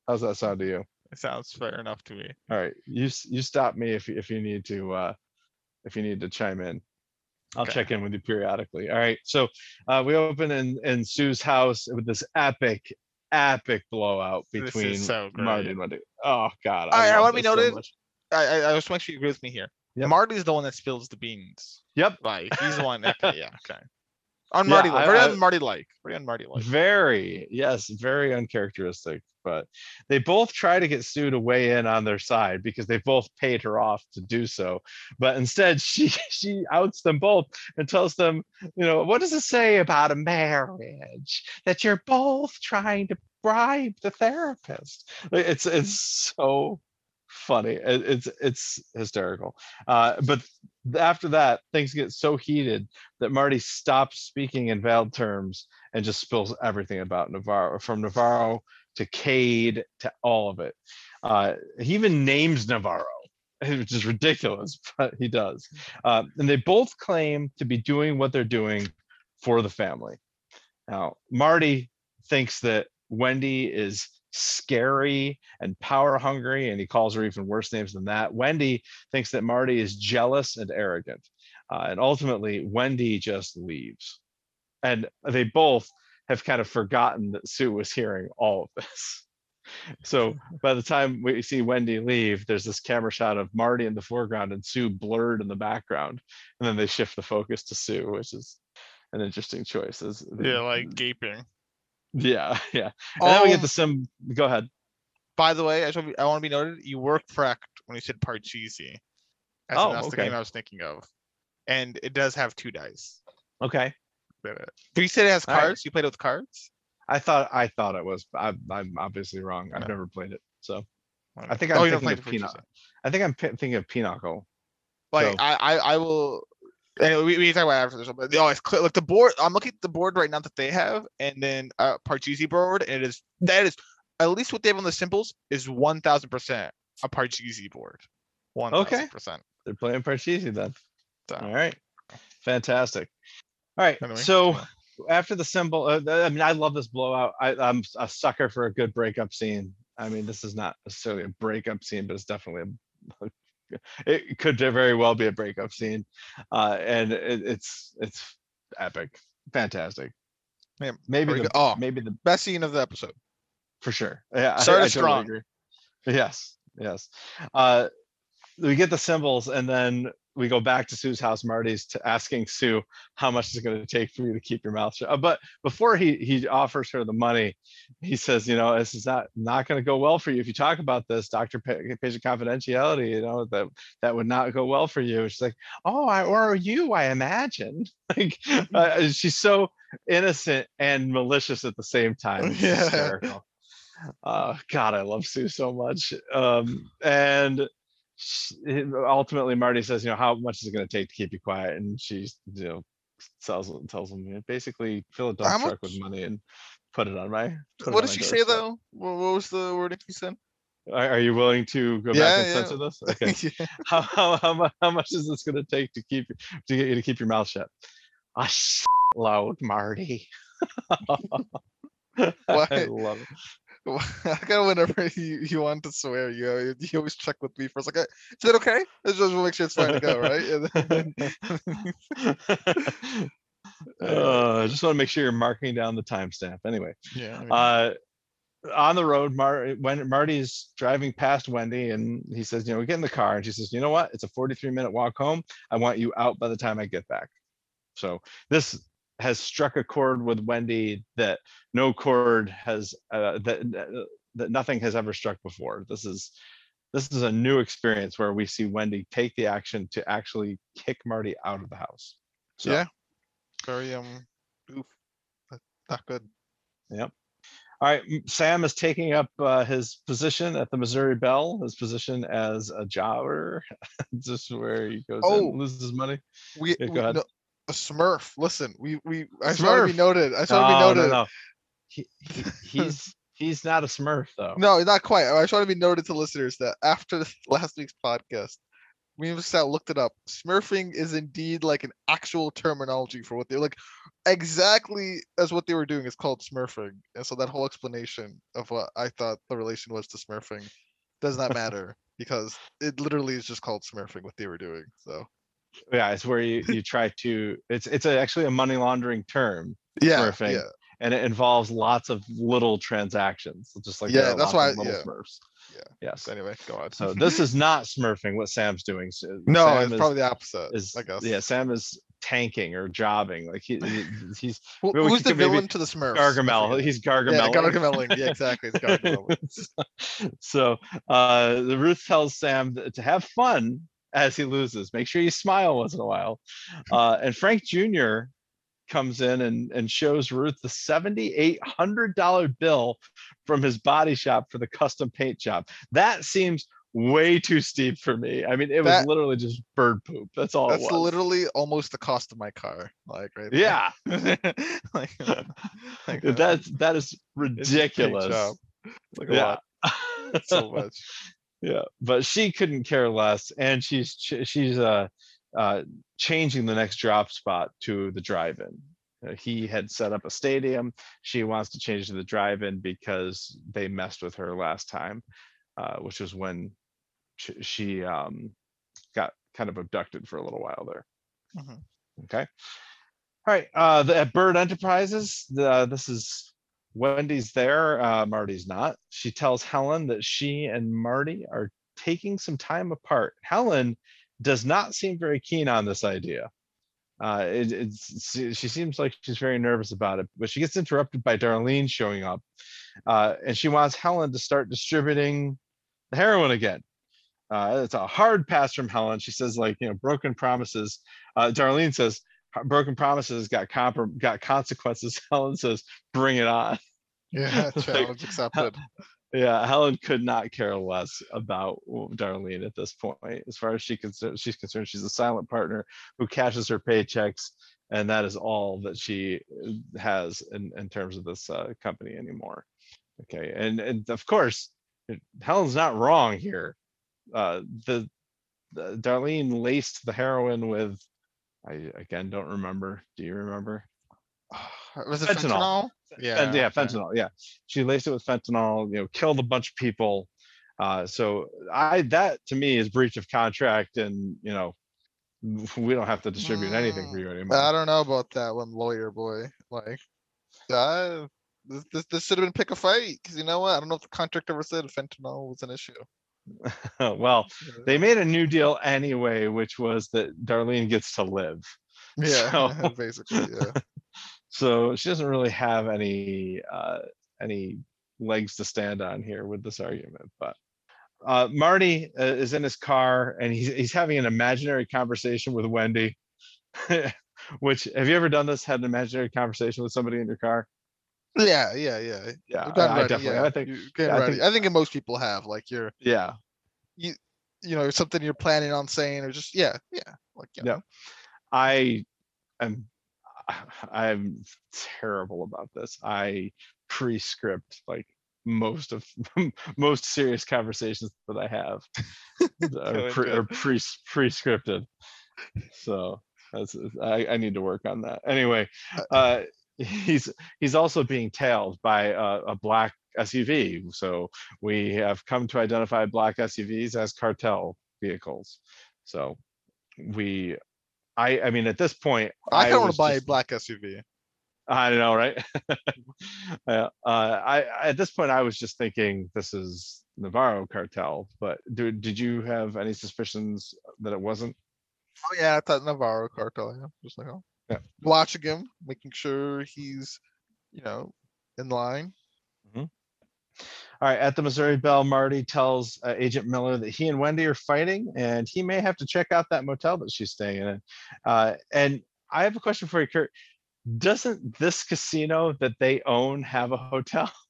How's that sound to you? It sounds fair enough to me. All right, you s- you stop me if you- if you need to uh if you need to chime in. I'll Okay. check in with you periodically. All right, so uh we open in in Sue's house with this epic epic blowout This is between so Marty and Wendy. Oh God, I- I love wanna be this so noted- much. I, I, I just want you to agree with me here. Yep. Marty's the one that spills the beans. Yep, Like, he's the one. *laughs* Okay, yeah, okay. On Yeah, Marty, like, very on Marty like, very on Marty like. very yes, very uncharacteristic. But they both try to get Sue to weigh in on their side because they both paid her off to do so. But instead, *laughs* she she outs them both and tells them, you know, what does it say about a marriage that you're both trying to bribe the therapist? It's it's so funny. It- It's it's hysterical. Uh, but after that, things get so heated that Marty stops speaking in veiled terms and just spills everything about Navarro, from Navarro to Cade to all of it. Uh, he even names Navarro, *laughs* which is ridiculous, *laughs* but he does. Uh, and they both claim to be doing what they're doing for the family. Now, Marty thinks that Wendy is scary and power hungry, and he calls her even worse names than that. Wendy thinks that Marty is jealous and arrogant. Uh, and ultimately, Wendy just leaves. And they both have kind of forgotten that Sue was hearing all of this. *laughs* So by the time we see Wendy leave, there's this camera shot of Marty in the foreground and Sue blurred in the background. And then they shift the focus to Sue, which is an interesting choice. Yeah, like gaping. Yeah, *laughs* yeah. And then we get Um, the sim. Go ahead. By the way, I, should be, I want to be noted. You were correct when you said Parcheesi. That's, Oh, that's the game I was thinking of, and it does have two dice. Okay. But you said it has All right. cards. You played it with cards. I thought I thought it was. I'm, I'm obviously wrong. I've Yeah. never played it, so I think Oh, I'm you thinking of Pinochle. I think I'm pi- thinking of Pinochle. Like So- I, I, I will. Anyway, we, we can talk about after this one, but oh, it's clear. Like the board, I'm looking at the board right now that they have, and then uh Parcheesi board, and it is that is at least what they have on the symbols is one thousand percent a Parcheesi board. One thousand percent. They're playing Parcheesi then. So, All right. Fantastic. All right. Anyway, so after the symbol, uh, I mean, I love this blowout. I, I'm a sucker for a good breakup scene. I mean, this is not necessarily a breakup scene, but it's definitely a. *laughs* It could very well be a breakup scene, uh, and it, it's it's epic, fantastic. Yeah, maybe the. Oh. maybe the best scene of the episode. for sure. Yeah, I- Started I totally strong. agree. Yes, yes. Uh, we get the symbols, and then we go back to Sue's house. Marty's to asking Sue how much is it going to take for you to keep your mouth shut. Uh, But before he he offers her the money, he says, you know, this is not not going to go well for you if you talk about this, doctor patient confidentiality. You know that that would not go well for you. She's like, oh, I, or you, I imagine. *laughs* Like uh, she's so innocent and malicious at the same time. It's *laughs* Yeah. hysterical. Uh, God, I love Sue so much. Um, and ultimately, Marty says, you know, how much is it going to take to keep you quiet? And she's, you know, tells tells him, you know, basically fill a dump How truck with money and put it on my. put it What on did my she say doorstep." though? What, what was the wording she said? Are, are you willing to go Yeah, back and yeah. censor this? *laughs* Okay. Yeah. How, how, how, mu- how much is this gonna take to keep, to get you to keep your mouth shut? Ah, I loud Marty. *laughs* *laughs* I Why? love it. *laughs* I got whenever *laughs* you, you want to swear, you uh, you always check with me first. Like, "Uh, is it okay? Let's just make sure it's fine to go, right? *laughs* Uh, I just want to make sure you're marking down the timestamp. Anyway, yeah. I mean, uh, on the road, Mar- when Marty's driving past Wendy and he says, you know, we get in the car. And she says, you know what? It's a 43 minute walk home. I want you out by the time I get back. So this has struck a chord with Wendy that no chord has, uh, that, that- that nothing has ever struck before. This is, this is a new experience where we see Wendy take the action to actually kick Marty out of the house. So, yeah. Very um. Oof. Not- good. All right, Sam is taking up uh, his position at the Missouri Belle, his position as a jobber, *laughs* just where he goes Oh. and loses money. We, Yeah, go we ahead. no, a Smurf. Listen, we we. I just want to be noted. I just want to be noted. no, no. He, he, he's he's not a Smurf though. No, not quite. I just want to be noted to listeners that after *laughs* last week's podcast, we and Sal looked it up. Smurfing is indeed like an actual terminology for what they like exactly as what they were doing is called smurfing. And so that whole explanation of what I thought the relation was to smurfing does not *laughs* matter because it literally is just called smurfing what they were doing. So Yeah, it's where you you try to. It's it's a, actually a money laundering term, yeah, yeah, and it involves lots of little transactions, just like Yeah, that's why- little yeah. Smurfs. Yeah. Yes. Anyway, go on. So *laughs* this is not Smurfing. What Sam's doing. So no, Sam it's is- probably the opposite. is I guess. yeah sam is tanking or jobbing like he, he- he's Well, who's the villain to the Smurfs? I gargamel he's Yeah, gargamel. Yeah, exactly. It's Gargameling. *laughs* so uh the ruth tells sam to have fun as he loses make sure you smile once in a while uh and frank jr comes in and and shows ruth the $7800 bill from his body shop for the custom paint job that seems way too steep for me i mean it was literally just bird poop that's all it That's literally almost the cost of my car. Like right. there. yeah like, *laughs* like, uh, that's that is it's a paint ridiculous. Like yeah lot, *laughs* so much. Yeah but she couldn't care less and she's she's uh uh changing the next drop spot to the drive-in. Uh, he had set up a stadium. She wants to change to the drive-in because they messed with her last time uh which was when sh- she um got kind of abducted for a little while there. Mhm. okay. All right uh the at Byrde Enterprises the this is wendy's there uh marty's not she tells helen that she and marty are taking some time apart helen does not seem very keen on this idea uh it, it's she seems like she's very nervous about it but she gets interrupted by darlene showing up uh and she wants helen to start distributing the heroin again uh, it's a hard pass from Helen. She says, like, you know, broken promises. Uh, Darlene says, "H- broken promises got comp- got consequences. *laughs* Helen says, bring it on. Yeah, *laughs* Like, challenge accepted. Yeah, Helen could not care less about Darlene at this point. As far as she concerned, she's concerned, she's a silent partner who cashes her paychecks, and that is all that she uh, has in, in terms of this uh, company anymore. Okay, and and of course, Helen's not wrong here. Uh, the, the Darlene laced the heroin with, I again don't remember. Do you remember? *sighs* Was it Fentanyl. fentanyl? Yeah. Fent- yeah, fentanyl. Yeah, she laced it with fentanyl. You know, killed a bunch of people. Uh, so I that to me is breach of contract, and you know, *laughs* we don't have to distribute anything for you anymore. I don't know about that one, lawyer boy. Like, uh, this this, this should have been pick a fight because you know what? I don't know if the contract ever said fentanyl was an issue. *laughs* well, they made a new deal anyway, which was that Darlene gets to live. *laughs* Yeah, so- *laughs* basically, yeah. So she doesn't really have any uh, any legs to stand on here with this argument. But uh, Marty uh, is in his car and he's he's having an imaginary conversation with Wendy. Which have you ever done this? Had an imaginary conversation with somebody in your car? Yeah, yeah, yeah. Yeah, gotten I, ready, definitely. yeah. I think. you get yeah, I think- I think most people have like you're, Yeah, you you know, something you're planning on saying or just yeah, yeah, like you Yeah. know. I am. *sighs* I'm terrible about this. I pre-script like most of *laughs* most serious conversations that I have *laughs* are, pre, are pre pre-scripted. So that's I, I need to work on that. Anyway, uh, he's he's also being tailed by a, a black SUV. So we have come to identify black SUVs as cartel vehicles. So we, I I mean at this point, I kind of want to buy a black SUV. I don't know, right? *laughs* uh, I, I at this point I was just thinking this is Navarro cartel, but do, did you have any suspicions that it wasn't? Oh yeah, I thought Navarro cartel. Yeah, just like oh, Yeah. watching him, making sure he's, you know, in line. All right, at the Missouri Belle, Marty tells uh, Agent Miller that he and Wendy are fighting, and he may have to check out that motel that she's staying in. Uh, and I have a question for you, Kurt. Doesn't this casino that they own have a hotel? *laughs*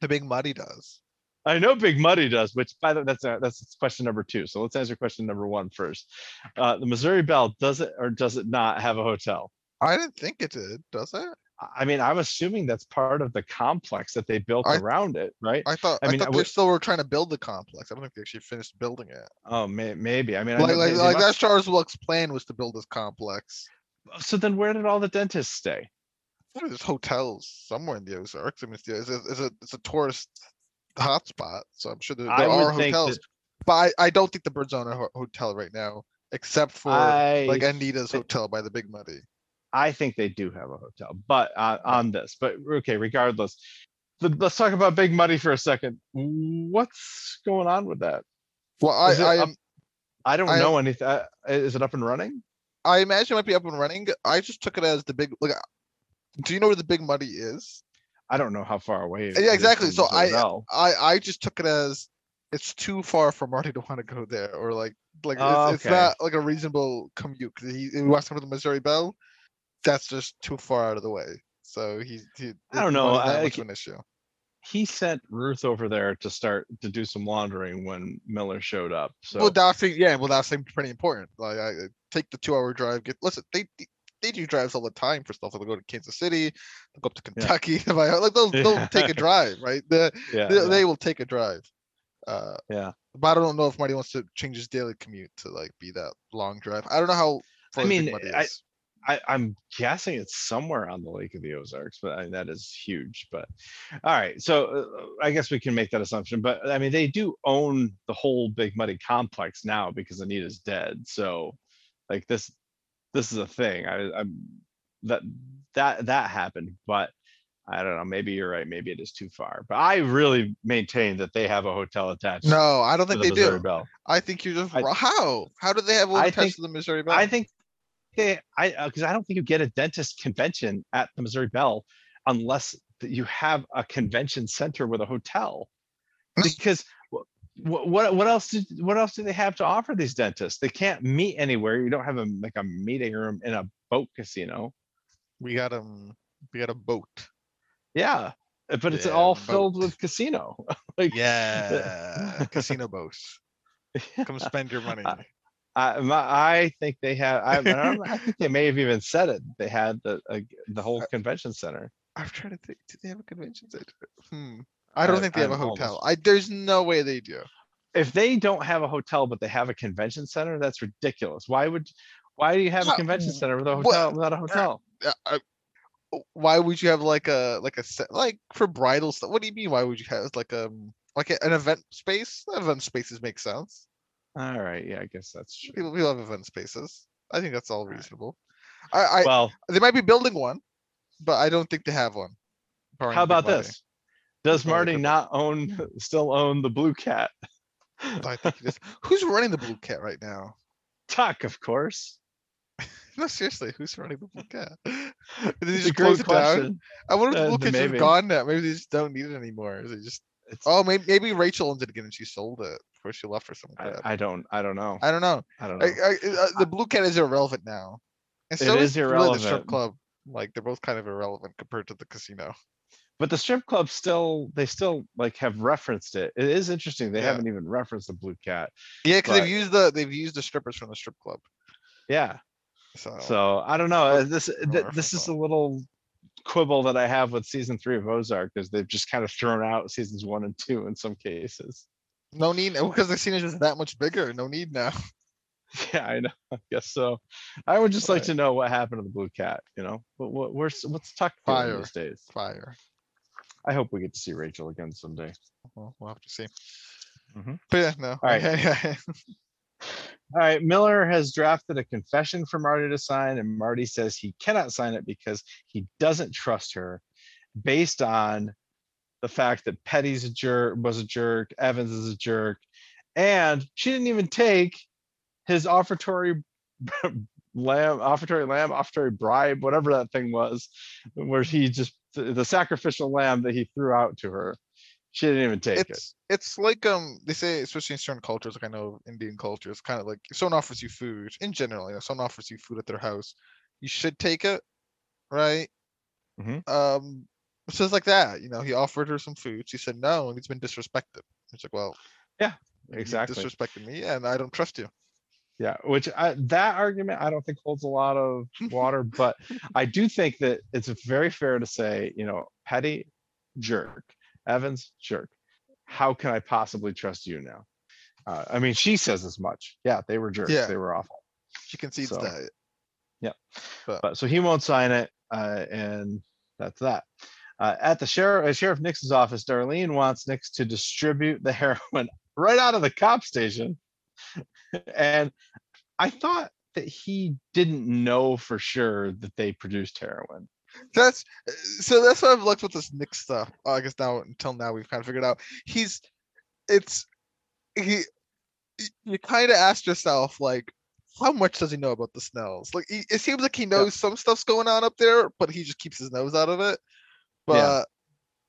The big muddy does. I know Big Muddy does, which by the way, that's uh, that's question number two. So let's answer question number one first. Uh, the Missouri Belle does it or does it not have a hotel? I didn't think it did, does it? I- mean, I'm assuming that's part of the complex that they built I- around it, right? I thought I I, mean, I thought they would- still were trying to build the complex. I don't think they actually finished building it. Oh, may, maybe. I mean, I Like know like they- they like must- that's Charles Wilkes' plan was to build this complex. Uh, so then where did all the dentists stay? There's hotels somewhere in the Ozarks. I mean, it's, it's a it's a it's a tourist hotspot, so I'm sure there, I there are would think hotels. that But I, I don't think the Byrdes own a ho- hotel right now, except for I, like Anita's hotel by the Big Muddy. I think they do have a hotel, but uh, on this, but okay, regardless. the- Let's talk about Big Muddy for a second. What's going on with that? Well, I Is it I up- I don't I- know anything. uh, Is it up and running? I imagine it might be up and running. I just took it as the big like. Do you know where the Big Muddy is? I don't know how far away. it Yeah, is exactly. from So I-. I I just took it as it's too far for Marty to want to go there, or like like Oh, it's, it's okay. not like a reasonable commute because he, he wants to go to the Missouri Belle. That's just too far out of the way. So he, he I don't know, I- much of an issue. he sent Ruth over there to start to do some laundering when Miller showed up. So Well, that seems yeah. Well, that seems pretty important. Like, I take the two-hour drive. Get listen. They they- they do drives all the time for stuff. They'll go to Kansas City, they'll go up to Kentucky. *laughs* like they'll they'll *laughs* take a drive, right? The, yeah, they, yeah, they will take a drive. Uh, yeah. but I don't know if Marty wants to change his daily commute to like be that long drive. I don't know how. I mean, I- is. I, I'm guessing it's somewhere on the Lake of the Ozarks, but I mean, that is huge. But all right, so uh, I guess we can make that assumption. But I mean, they do own the whole Big Muddy complex now because Anita's dead. So, like this, this is a thing. I, I'm that that that happened, but I don't know. Maybe you're right. Maybe it is too far. But I really maintain that they have a hotel attached. no, I don't think the they Missouri do. Bell. I think you're just I- how how do they have one I attached think- to the Missouri Belle? I think they, I, because I don't think you get a dentist convention at the Missouri Belle unless you have a convention center with a hotel. Because what, what, what else, did what else do they have to offer these dentists? They can't meet anywhere. You don't have a, like a meeting room in a boat casino. we got um we got a boat. Yeah, uh, but it's Yeah, all boat. filled with casino. *laughs* Like, Yeah, casino boats. *laughs* Come spend your money. I- my, I think they have, I, I don't know, I think they *laughs* may have even said it. They had the, uh, the whole convention center. I'm trying to think. Do they have a convention center? Hmm. I don't I- think they have a I'm almost- hotel. I there's no way they do. if they don't have a hotel but they have a convention center, that's ridiculous. Why would, why do you have a Uh, convention center with a hotel, without a hotel? Uh, I- why would you have like a like a set like for bridal stuff? What do you mean? Why would you have like a like a- an event space? Event spaces make sense. All right, yeah, I guess that's true. People, people have event spaces. I think that's all reasonable. I, I Well, they might be building one, but I don't think they have one. barring how Big about this? Does Marty could- not own, *laughs* *laughs* still own the blue cat? I think it is. *laughs* Who's running the Blue Cat right now? Tuck, of course. No, seriously, who's running the Blue Cat? Did they It's a just close great it down? question. I wonder if Uh, the Blue then Cat's just maybe. gone now. Maybe they just don't need it anymore. Is it just? It's, Oh, maybe maybe Rachel owns it again and she sold it before she left for some I. I don't, I don't know. I don't know. I don't know. I, uh, the Blue Cat is irrelevant now. And It so is really the strip irrelevant. club. Like they're both kind of irrelevant compared to the casino. But the strip club still, they still like have referenced it. It is interesting. They Yeah. haven't even referenced the blue cat. Yeah, because But- they've used the they've used the strippers from the strip club. Yeah. So, So I don't know. uh, This, th- this is a little, quibble that I have with season three of Ozark is they've just kind of thrown out seasons one and two in some cases. No need, because the scene is just that much bigger. No need now. *laughs* *laughs* Yeah, I know. I guess so. I would just like to know what happened to the blue cat, you know, But what, what, where's, what's Tuck Fire. these days? Fire. I hope we get to see Rachel again someday. Well, we'll have to see. Mhm. But yeah, no. right. *laughs* All right, Miller has drafted a confession for Marty to sign, and Marty says he cannot sign it because he doesn't trust her based on the fact that Petty's a jerk, was a jerk, Evans is a jerk, and she didn't even take his offertory *laughs* lamb, offertory lamb, offertory bribe, whatever that thing was, where he just the sacrificial lamb that he threw out to her. She didn't even take it. It's it's like um they say especially in certain cultures like I know Indian culture it's kind of like if someone offers you food in general you know someone offers you food at their house you should take it right Mhm. um it's just like that you know he offered her some food she said no and he's been disrespected it's like well Yeah, you exactly. disrespected me and I don't trust you Yeah, which I, that argument I don't think holds a lot of water, but *laughs* I do think that it's very fair to say, you know, Petty jerk, Evans jerk. How can I possibly trust you now? Uh, I mean, she says as much. Yeah, they were jerks. Yeah. They were awful. she concedes So, that Yeah, But so he won't sign it, uh, and that's that. Uh, at the sheriff, uh, Sheriff Nix's office, Darlene wants Nix to distribute the heroin *laughs* right out of the cop station. and I thought that he didn't know for sure that they produced heroin. That's so that's what I've looked with this Nix stuff. uh, I guess now until now we've kind of figured out he's it's he you kind of ask yourself like how much does he know about the Snells? Like he, it seems like he knows some stuff's going on up there, but he just keeps his nose out of it. But Yeah.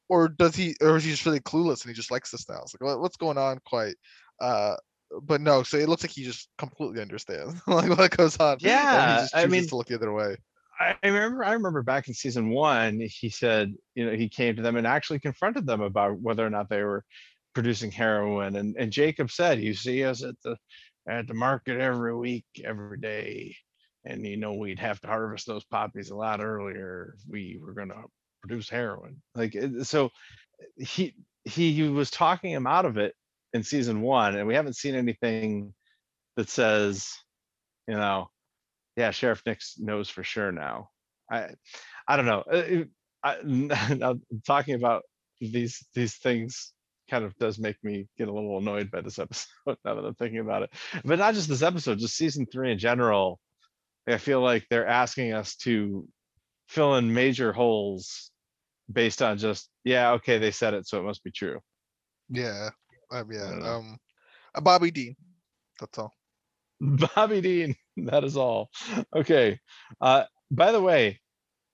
or does he or is he just really clueless and he just likes the Snells? Like what, what's going on quite? Uh but no, so it looks like he just completely understands *laughs* like what goes on. and he Yeah, just I mean- to look the other way. I remember I remember back in season one, he said, you know, he came to them and actually confronted them about whether or not they were producing heroin. And and Jacob said, you see us at the at the market every week, every day. And you know, we'd have to harvest those poppies a lot earlier if we were gonna produce heroin. Like eh, it- so eh, he he was talking him out of it in season one, and we haven't seen anything that says, you know, yeah, Sheriff Nix knows for sure now. I, I don't know. Uh, I, *laughs* now talking about these these things kind of does make me get a little annoyed by this *laughs* episode now that I'm thinking about it. But not just this episode, just season three in general. I feel like they're asking us to fill in major holes based on just yeah, okay, they said it, so it must be true. Yeah. Um, yeah. Um, uh, Bobby Dean. That's all. *laughs* Bobby Dean, *laughs* that is all. Okay. Uh, by the way,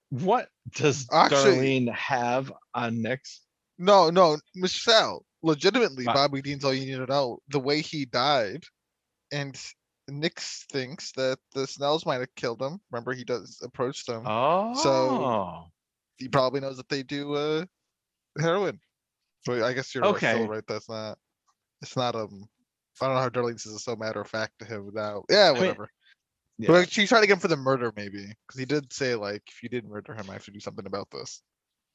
what does Actually- Darlene have on Nix? No, no, Michelle. Legitimately, Wow. Bobby Dean's all you need to know. The way he died, and Nix thinks that the Snells might have killed him. Remember, he does approach them. Oh, so He probably knows that they do uh heroin. So I guess you're right, Okay. still right. That's not. It's not um. I don't know how Darlene says it's so matter of fact to him now. Yeah, mean, whatever. Yeah. But to get him for the murder, maybe, because he did say like, if you didn't murder him, I have to do something about this.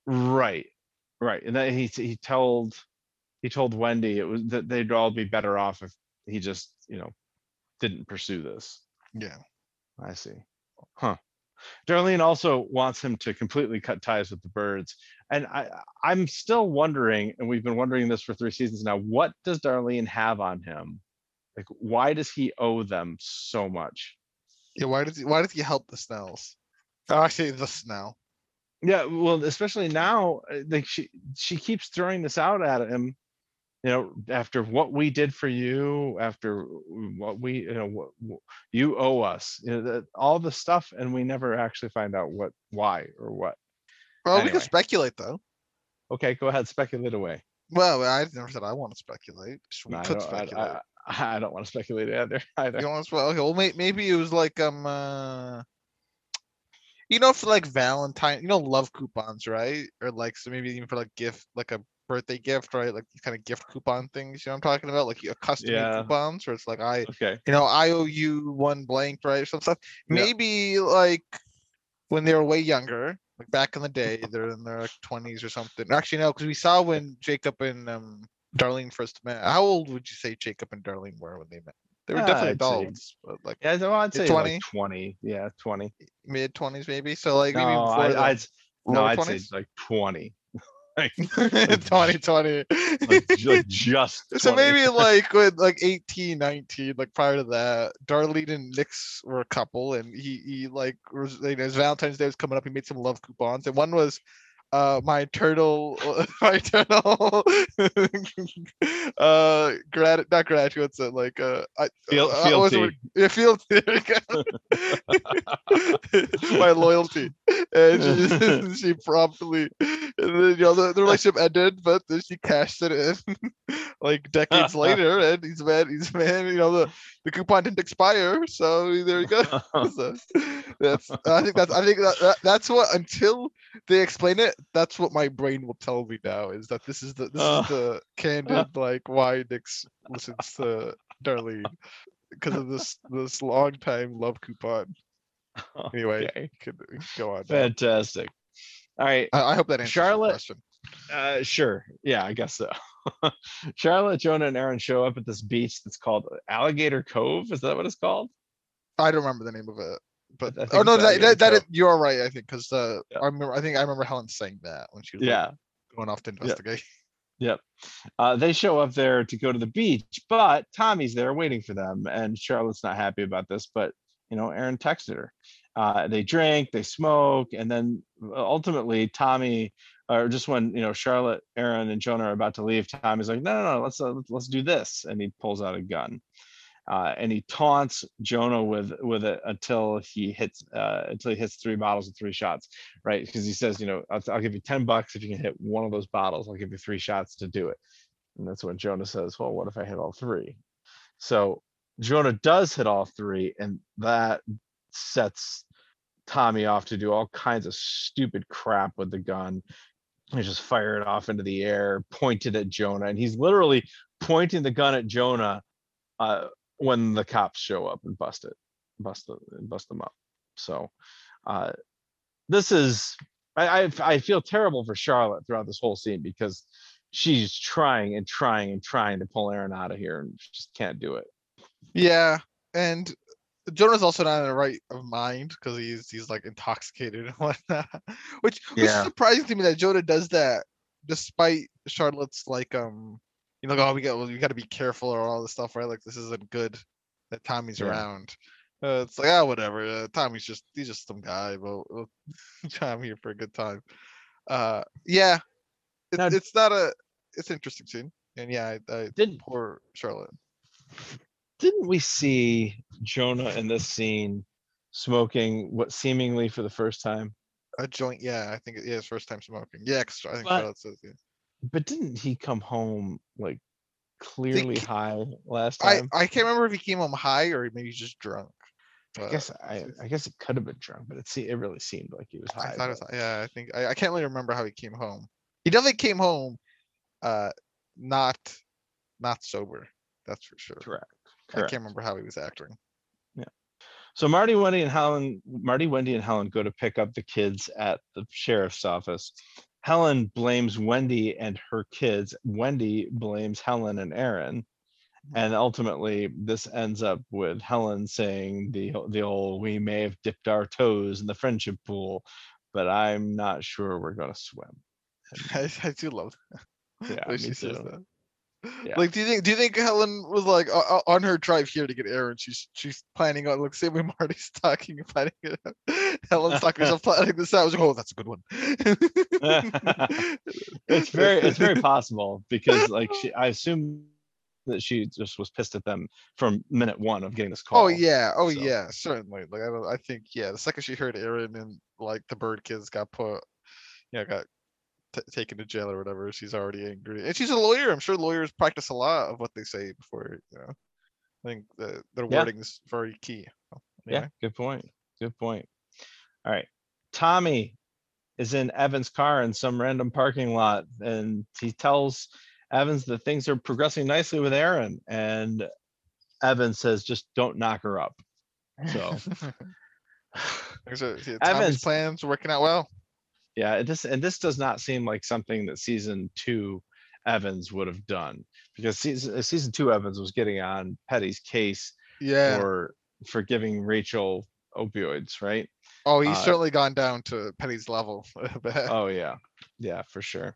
right, right. And then he he told he told Wendy it was that they'd all be better off if he just you know didn't pursue this. Yeah. I see. Huh. Darlene also wants him to completely cut ties with the Byrdes. And I, I'm still wondering, and we've been wondering this for three seasons now, what does Darlene have on him? Like, why does he owe them so much? Yeah, why did he why does he help the Snells? Oh, actually the Snell. Yeah, well, especially now, uh, like she she keeps throwing this out at him. You know, after what we did for you, after what we, you know, what, what you owe us, you know, that all the stuff, and we never actually find out what, why, or what. Well, we can speculate though. Okay, go ahead, speculate away. Well, I never said I want to speculate. We No, I could don't, I, speculate. I, *laughs* I don't want to speculate either. *laughs* either. You want to well, okay, well, may, maybe it was like um, uh, you know, for like Valentine, you know, love coupons, right? Or like so maybe even for like gift, like a birthday gift, right? Like these kind of gift coupon things. You know, what I'm talking about like a custom Yeah. coupons, where it's like I, Okay. you know, I owe you one blank, right? Or some stuff. Yeah. Maybe like when they were way younger, Like back in the day, they're in their like twenties or something. Actually, no, because we saw when Jacob and um Darlene first met. How old would you say Jacob and Darlene were when they met? They were Yeah, definitely I'd say- adults, but like Yeah, so I'd say 20? like twenty, yeah, twenty. mid twenties maybe. So like No, maybe before I, I'd, no, lower I'd say 20s? like twenty. Like, *laughs* twenty twenty. like, ju- like just. *laughs* So maybe like with like 18, 19, like prior to that, Darlene and Nix were a couple, and he he like was like his Valentine's Day was coming up. He made some love coupons, and one was uh my eternal *laughs* my eternal *laughs* uh grat not graduates, like uh I, Feel- uh, what was the yeah feel there we go. *laughs* my loyalty. And she, she promptly and then you know the, the relationship ended but then she cashed it in like decades later and he's man he's man you know the the coupon didn't expire so there you go. So that's i think that's i think that, that that's what until they explain it that's what my brain will tell me now is that this is the this Uh. is the candid like why Nix listens to Darlene *laughs* because of this this long time love coupon *laughs* anyway Okay, could, go on fantastic. All right, I, I hope that answers your Charlotte- question uh, sure. Yeah, I guess so. *laughs* Charlotte, Jonah, and Erin show up at this beach that's called Alligator Cove. Is that what it's called? I don't remember the name of it but oh no that, that, that is, you're right I think because uh Yeah. I remember I think I remember Helen saying that when she was like, Yeah. going off to investigate *laughs* yep Uh, they show up there to go to the beach, but Tommy's there waiting for them, and Charlotte's not happy about this. But you know, Erin texted her. Uh, they drink, they smoke, and then uh, ultimately Tommy, or just when you know Charlotte, Erin, and Jonah are about to leave, Tommy's like, "No, no, no, let's uh, let's- let's do this," and he pulls out a gun. Uh, and he taunts Jonah with with it until he hits uh, until he hits three bottles and three shots, right? Because he says, you know, I'll, I'll give you ten bucks if you can hit one of those bottles. I'll give you three shots to do it. And that's when Jonah says, well, what if I hit all three? So Jonah does hit all three, and that sets Tommy off to do all kinds of stupid crap with the gun. He just fire it off into the air, pointed at Jonah, and he's literally pointing the gun at Jonah uh, when the cops show up and bust it, bust and bust them up. So uh, this is I, I I feel terrible for Charlotte throughout this whole scene because she's trying and trying and trying to pull Erin out of here and she just can't do it. Yeah, and Jonah's also not in the right of mind because he's he's like intoxicated *laughs* and whatnot, which which is surprising to me that Jonah does that despite Charlotte's like um you know oh we got we got to be careful or all this stuff right like this isn't good that Tommy's Yeah. around. Uh, it's like ah whatever uh, Tommy's just he's just some guy but we'll *laughs* him here for a good time. Uh yeah, it's Now- it's not a it's an interesting scene and yeah I, I Didn't poor Charlotte. didn't we see Jonah in this scene smoking what seemingly for the first time? A joint, yeah, I think, yeah, it's first time smoking. Yeah, I think But- Charlotte says, yeah. But didn't he come home like clearly high last I, time? I I can't remember if he came home high or maybe he's just drunk. I, guess I, I guess it could have been drunk, but it it really seemed like he was I high. it was, yeah, I think, I, I can't really remember how he came home. He definitely came home, uh, not, not sober. That's for sure. Correct. I can't remember how he was acting. Yeah. So Marty, Wendy, and Helen, Marty, Wendy, and Helen go to pick up the kids at the sheriff's office. Helen blames Wendy and her kids. Wendy blames Helen and Erin. Mm-hmm. And ultimately, this ends up with Helen saying the the old "We may have dipped our toes in the friendship pool, but I'm not sure we're gonna swim." *laughs* I, I do love that. Yeah, me she says that. Yeah. Like, do you think do you think Helen was like o- on her drive here to get Erin? She's she's planning on like same way Marty's *laughs* talking, about it Helen's talking herself planning this out. I was like, oh, that's a good one. *laughs* It's very it's very *laughs* possible because like she, I assume that she just was pissed at them from minute one of getting this oh, call. Oh yeah, oh so. yeah, certainly. Like I don't, I think yeah. The second she heard Erin and like the Byrde kids got put, you know, got t- taken to jail or whatever, she's already angry. And she's a lawyer. I'm sure lawyers practice a lot of what they say before. You know, I think the their Yeah. wording's very key. So, Yeah, good point. Good point. All right. Tommy is in Evan's car in some random parking lot and he tells Evans that things are progressing nicely with Erin and Evan says just don't knock her up. So *laughs* There's a, yeah, Tommy's Evans- plans working out well. Yeah, it this, and this does not seem like something that season two Evans would have done. Because season, uh, season two Evans was getting on Petty's case Yeah. for, for giving Rachel opioids, right? Oh, he's uh, certainly gone down to Petty's level. *laughs* Oh, yeah, yeah, for sure.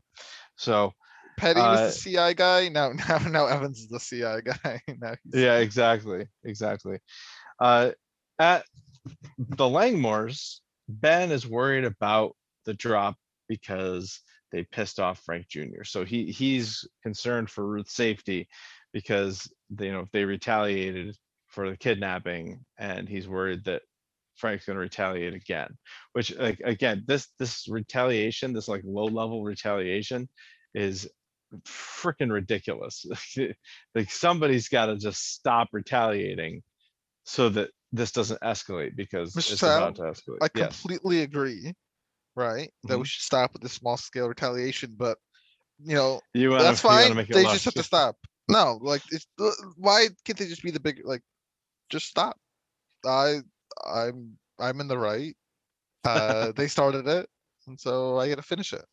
So, Petty was uh, the CI guy. Now, *laughs* now, now Evans is the CI guy. *laughs* Now he's, yeah, exactly, exactly. Uh, at the Langmores, Ben is worried about the drop because they pissed off Frank Jr. So he, he's concerned for Ruth's safety because they, you know, they retaliated for the kidnapping and he's worried that Frank's gonna retaliate again, which like, again, this, this retaliation, this like low level retaliation is freaking ridiculous. *laughs* Like somebody's gotta just stop retaliating so that this doesn't escalate because Mr. it's about to escalate. I Yes, completely agree. Right, that we Mhm. should stop with the small scale retaliation, but you know you wanna, that's fine. They less- just have to stop. No, like it's why can't they just be the big like? Just stop. I I'm I'm in the right. Uh, they *laughs* started it, and so I got to finish it.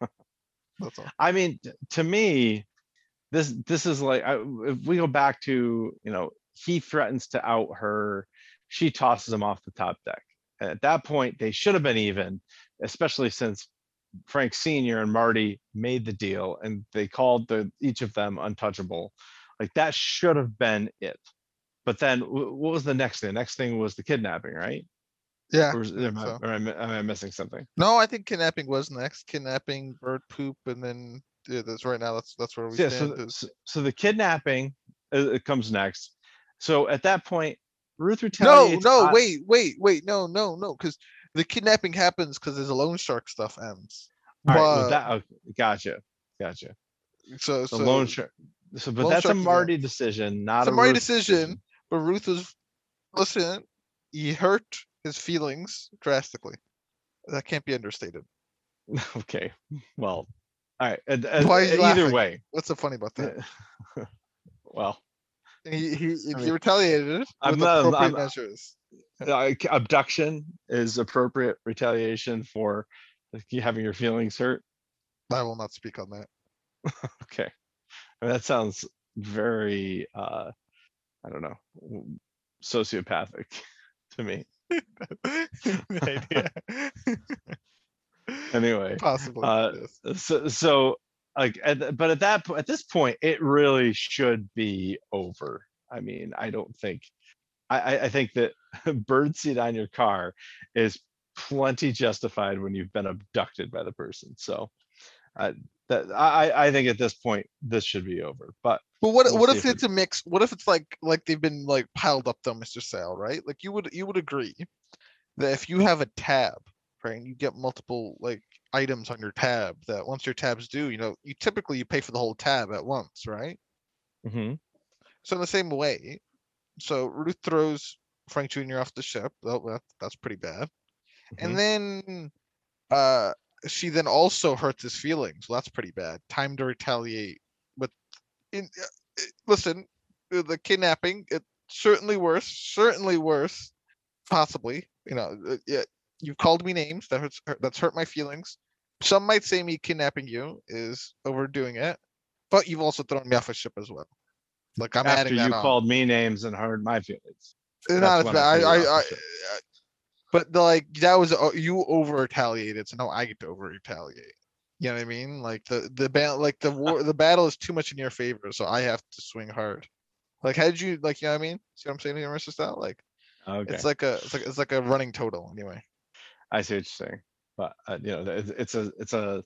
*laughs* That's all. I mean, t- to me, this, this is like, I, if we go back to, you know, he threatens to out her, she tosses him off the top deck. And At that point, they should have been even, especially since Frank Senior and Marty made the deal and they called the, each of them untouchable. Like that should have been it. But then wh- what was the next thing? The next thing was the kidnapping, right? Yeah. Or am I, so. or am I am I missing something? No, I think kidnapping was next. Kidnapping, bird poop, and then yeah, that's right now. That's that's where we Yeah, so, stand. th- is- so, so the kidnapping, uh, it comes next. So at that point, Ruth No, retaliates. no, on- wait, wait, wait, no, no, no, because the kidnapping happens because there's a loan shark stuff ends. All right, well, But that, oh, gotcha, gotcha. so The so loan shark. So, but loan that's a shark Marty decision, not it's a a Marty Ruth decision, but Ruth was listen. He hurt his feelings drastically. That can't be understated. *laughs* Okay, well, all right. and- and Why either laughing? way, What's so funny about that? *laughs* well, He he, he mean, retaliated I'm with not- appropriate I'm- measures. like, abduction is appropriate retaliation for you having your feelings hurt. I will not speak on that. *laughs* Okay, I mean, that sounds very, uh, I don't know, sociopathic *laughs* to me. *laughs* Idea. *laughs* Anyway, Possibly. uh, so, so like, at, but at that, po- at this point, it really should be over. I mean, I don't think, I, I, think that birdseed on your car is plenty justified when you've been abducted by the person. So, uh, that, I, I- I think at this point, this should be over, but But what we'll what if if it- it's a mix? What if it's like like they've been like piled up though, Mr. Sal, right? Like you would you would agree that if you have a tab, right, and you get multiple like items on your tab, that once your tab's due, you know, you typically you pay for the whole tab at once, right? Mm-hmm. So in the same way, so Ruth throws Frank Jr. off the ship. Oh, that, that's pretty bad. mhm. And then uh she then also hurts his feelings. Well, that's pretty bad. Time to retaliate. In uh, uh, listen, uh, the kidnapping, it's certainly worse, certainly worse, possibly. You know, uh, yeah, you've called me names that hurts hurt- that's hurt my feelings. Some might say me kidnapping you is overdoing it, but you've also thrown me off a ship as well. Like I'm after adding you on. called me names and hurt my feelings. Uh, Not as bad. I I, I, I, the ship. I- but the, like that was uh, you over retaliated, so now I get to over retaliate. You know what I mean? Like the the battle, like the war, the battle is too much in your favor, so I have to swing hard. Like how did you like? You know what I mean? See what I'm saying here, Mr. Style? Like Okay, it's like a it's like it's like a running total anyway. I see what you're saying, but uh, you know, it's, it's a, it's a,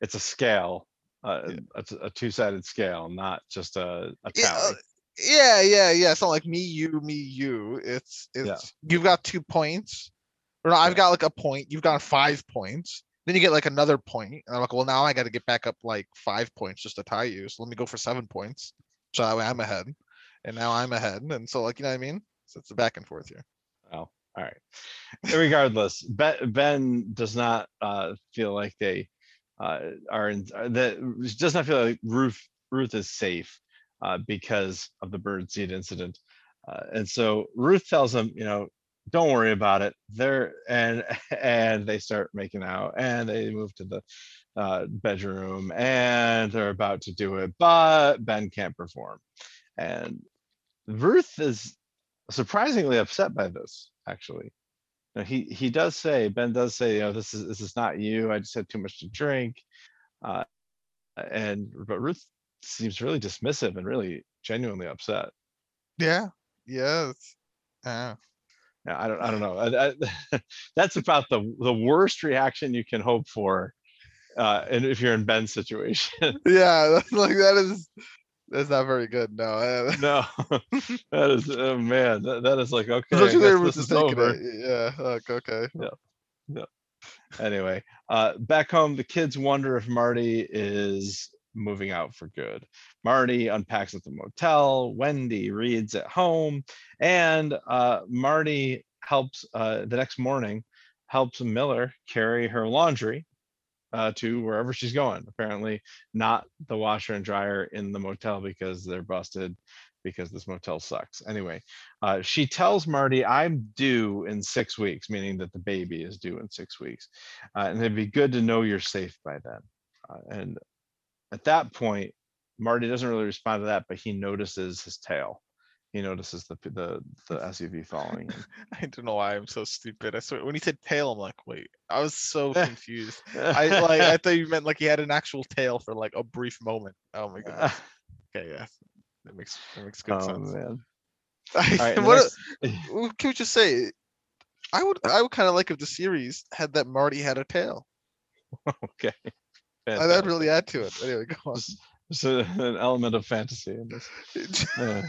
it's a scale. Uh, Yeah. it's a two-sided scale, not just a, a Yeah, uh, tally. Yeah, yeah, yeah. It's not like me, you, me, you. It's Yeah. it's you've got two points. Or no, I've got like a point. You've got five points. Then you get like another point. And I'm like, well, now I got to get back up like five points just to tie you. So let me go for seven points. So that way I'm ahead. And now I'm ahead. And so like you know what I mean? So it's a back and forth here. Oh, all right. Regardless, *laughs* Ben, does not, uh, feel like they, uh, are in, uh, that, does not feel like Ruth, Ruth is safe, uh, because of the bird seed incident. Uh, and so Ruth tells him, you know, don't worry about it. They're and *laughs* and they start making out and they move to the uh, bedroom and they're about to do it, but Ben can't perform. And Ruth is surprisingly upset by this, actually. He he does say, Ben does say, you know, this is this is not you. I just had too much to drink. Uh, and but Ruth seems really dismissive and really genuinely upset. Yeah, yes. Yeah. Yeah, I don't, I don't know. I- I- *laughs* that's about the the worst reaction you can hope for, uh, and if you're in Ben's situation. *laughs* Yeah, that's *laughs* like that is that's not very good. No. no, that is oh man, that, that is like okay. I Especially guess there was this is over. it. Yeah, like okay. Anyway, uh, back home, the kids wonder if Marty is moving out for good. Marty unpacks at the motel. Wendy reads at home, and uh, Marty helps uh, the next morning helps Miller carry her laundry uh, to wherever she's going. Apparently, not the washer and dryer in the motel because they're busted because this motel sucks. Anyway, uh, she tells Marty, I'm due in six weeks, meaning that the baby is due in six weeks. Uh, and it'd be good to know you're safe by then. Uh, and at that point, Marty doesn't really respond to that, but he notices his tail. He notices the the, the SUV following him. *laughs* I don't know why I'm so stupid. I swear when he said tail, I'm like, wait, I was so *laughs* confused. I like I thought you meant like he had an actual tail for like a brief moment. Oh my god. *laughs* Okay, yeah. That makes that makes good oh sense. man. All right, what next- can we just say I would I would kind of like if the series had that Marty had a tail. okay. Uh, That'd really add to it. Anyway, go on. Just a- an element of fantasy in this. Uh,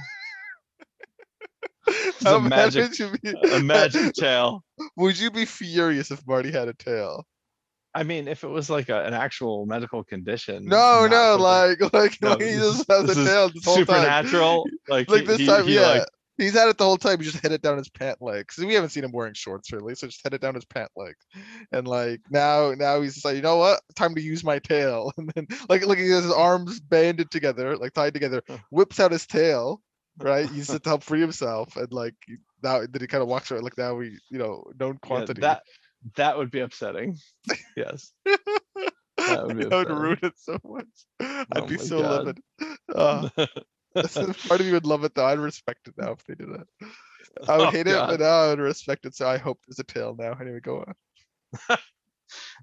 How *laughs* a mad magic- would you be- a magic *laughs* tail. Would you be furious if Marty had a tail? I mean, if it was like a, an actual medical condition. No, not no, something- like *laughs* like, No, like he this just has a this is tail this whole time. supernatural. Like, Like he- this he- time, he, yeah. like, He's had it the whole time. He just had it down his pant leg. Cause we haven't seen him wearing shorts really, so just had it down his pant leg. And like now, now he's just like, you know what? Time to use my tail. *laughs* And then like, like he has his arms banded together, like tied together, whips out his tail, *laughs* right? Uses it to help free himself. And like now, then he kind of walks around like now we, you know, known yeah, quantity. that that would be upsetting. Yes. *laughs* that would be That would ruin it so much. I'd Oh be so God. livid. Uh, part of me would love it though. I'd respect it now if they did that. I would Oh, hate God. it, but now I would respect it. So I hope there's a tail now. Anyway, go on. *laughs*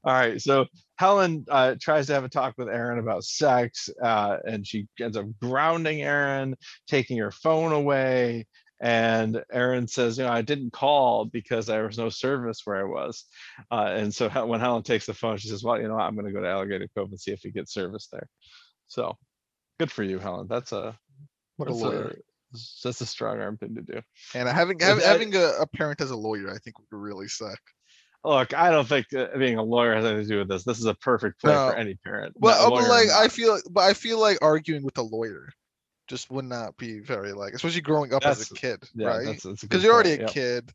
All right. So Helen uh, tries to have a talk with Erin about sex, uh, and she ends up grounding Erin, taking her phone away. And Erin says, "You know, I didn't call because there was no service where I was." Uh, and so when Helen takes the phone, she says, "Well, you know, what, I'm going to go to Alligator Cove and see if we get service there." So good for you, Helen. That's a What a that's lawyer. that's a strong arm thing to do. And having Like, having, having a, a parent as a lawyer, I think would really suck. Look, I don't think uh, being a lawyer has anything to do with this. This is a perfect play No. for any parent. Well, not uh, but like I not. feel, but I feel like arguing with a lawyer just would not be very like, especially growing up as a That's- kid, yeah, right? that's, that's a Because you're already point, a yep. kid.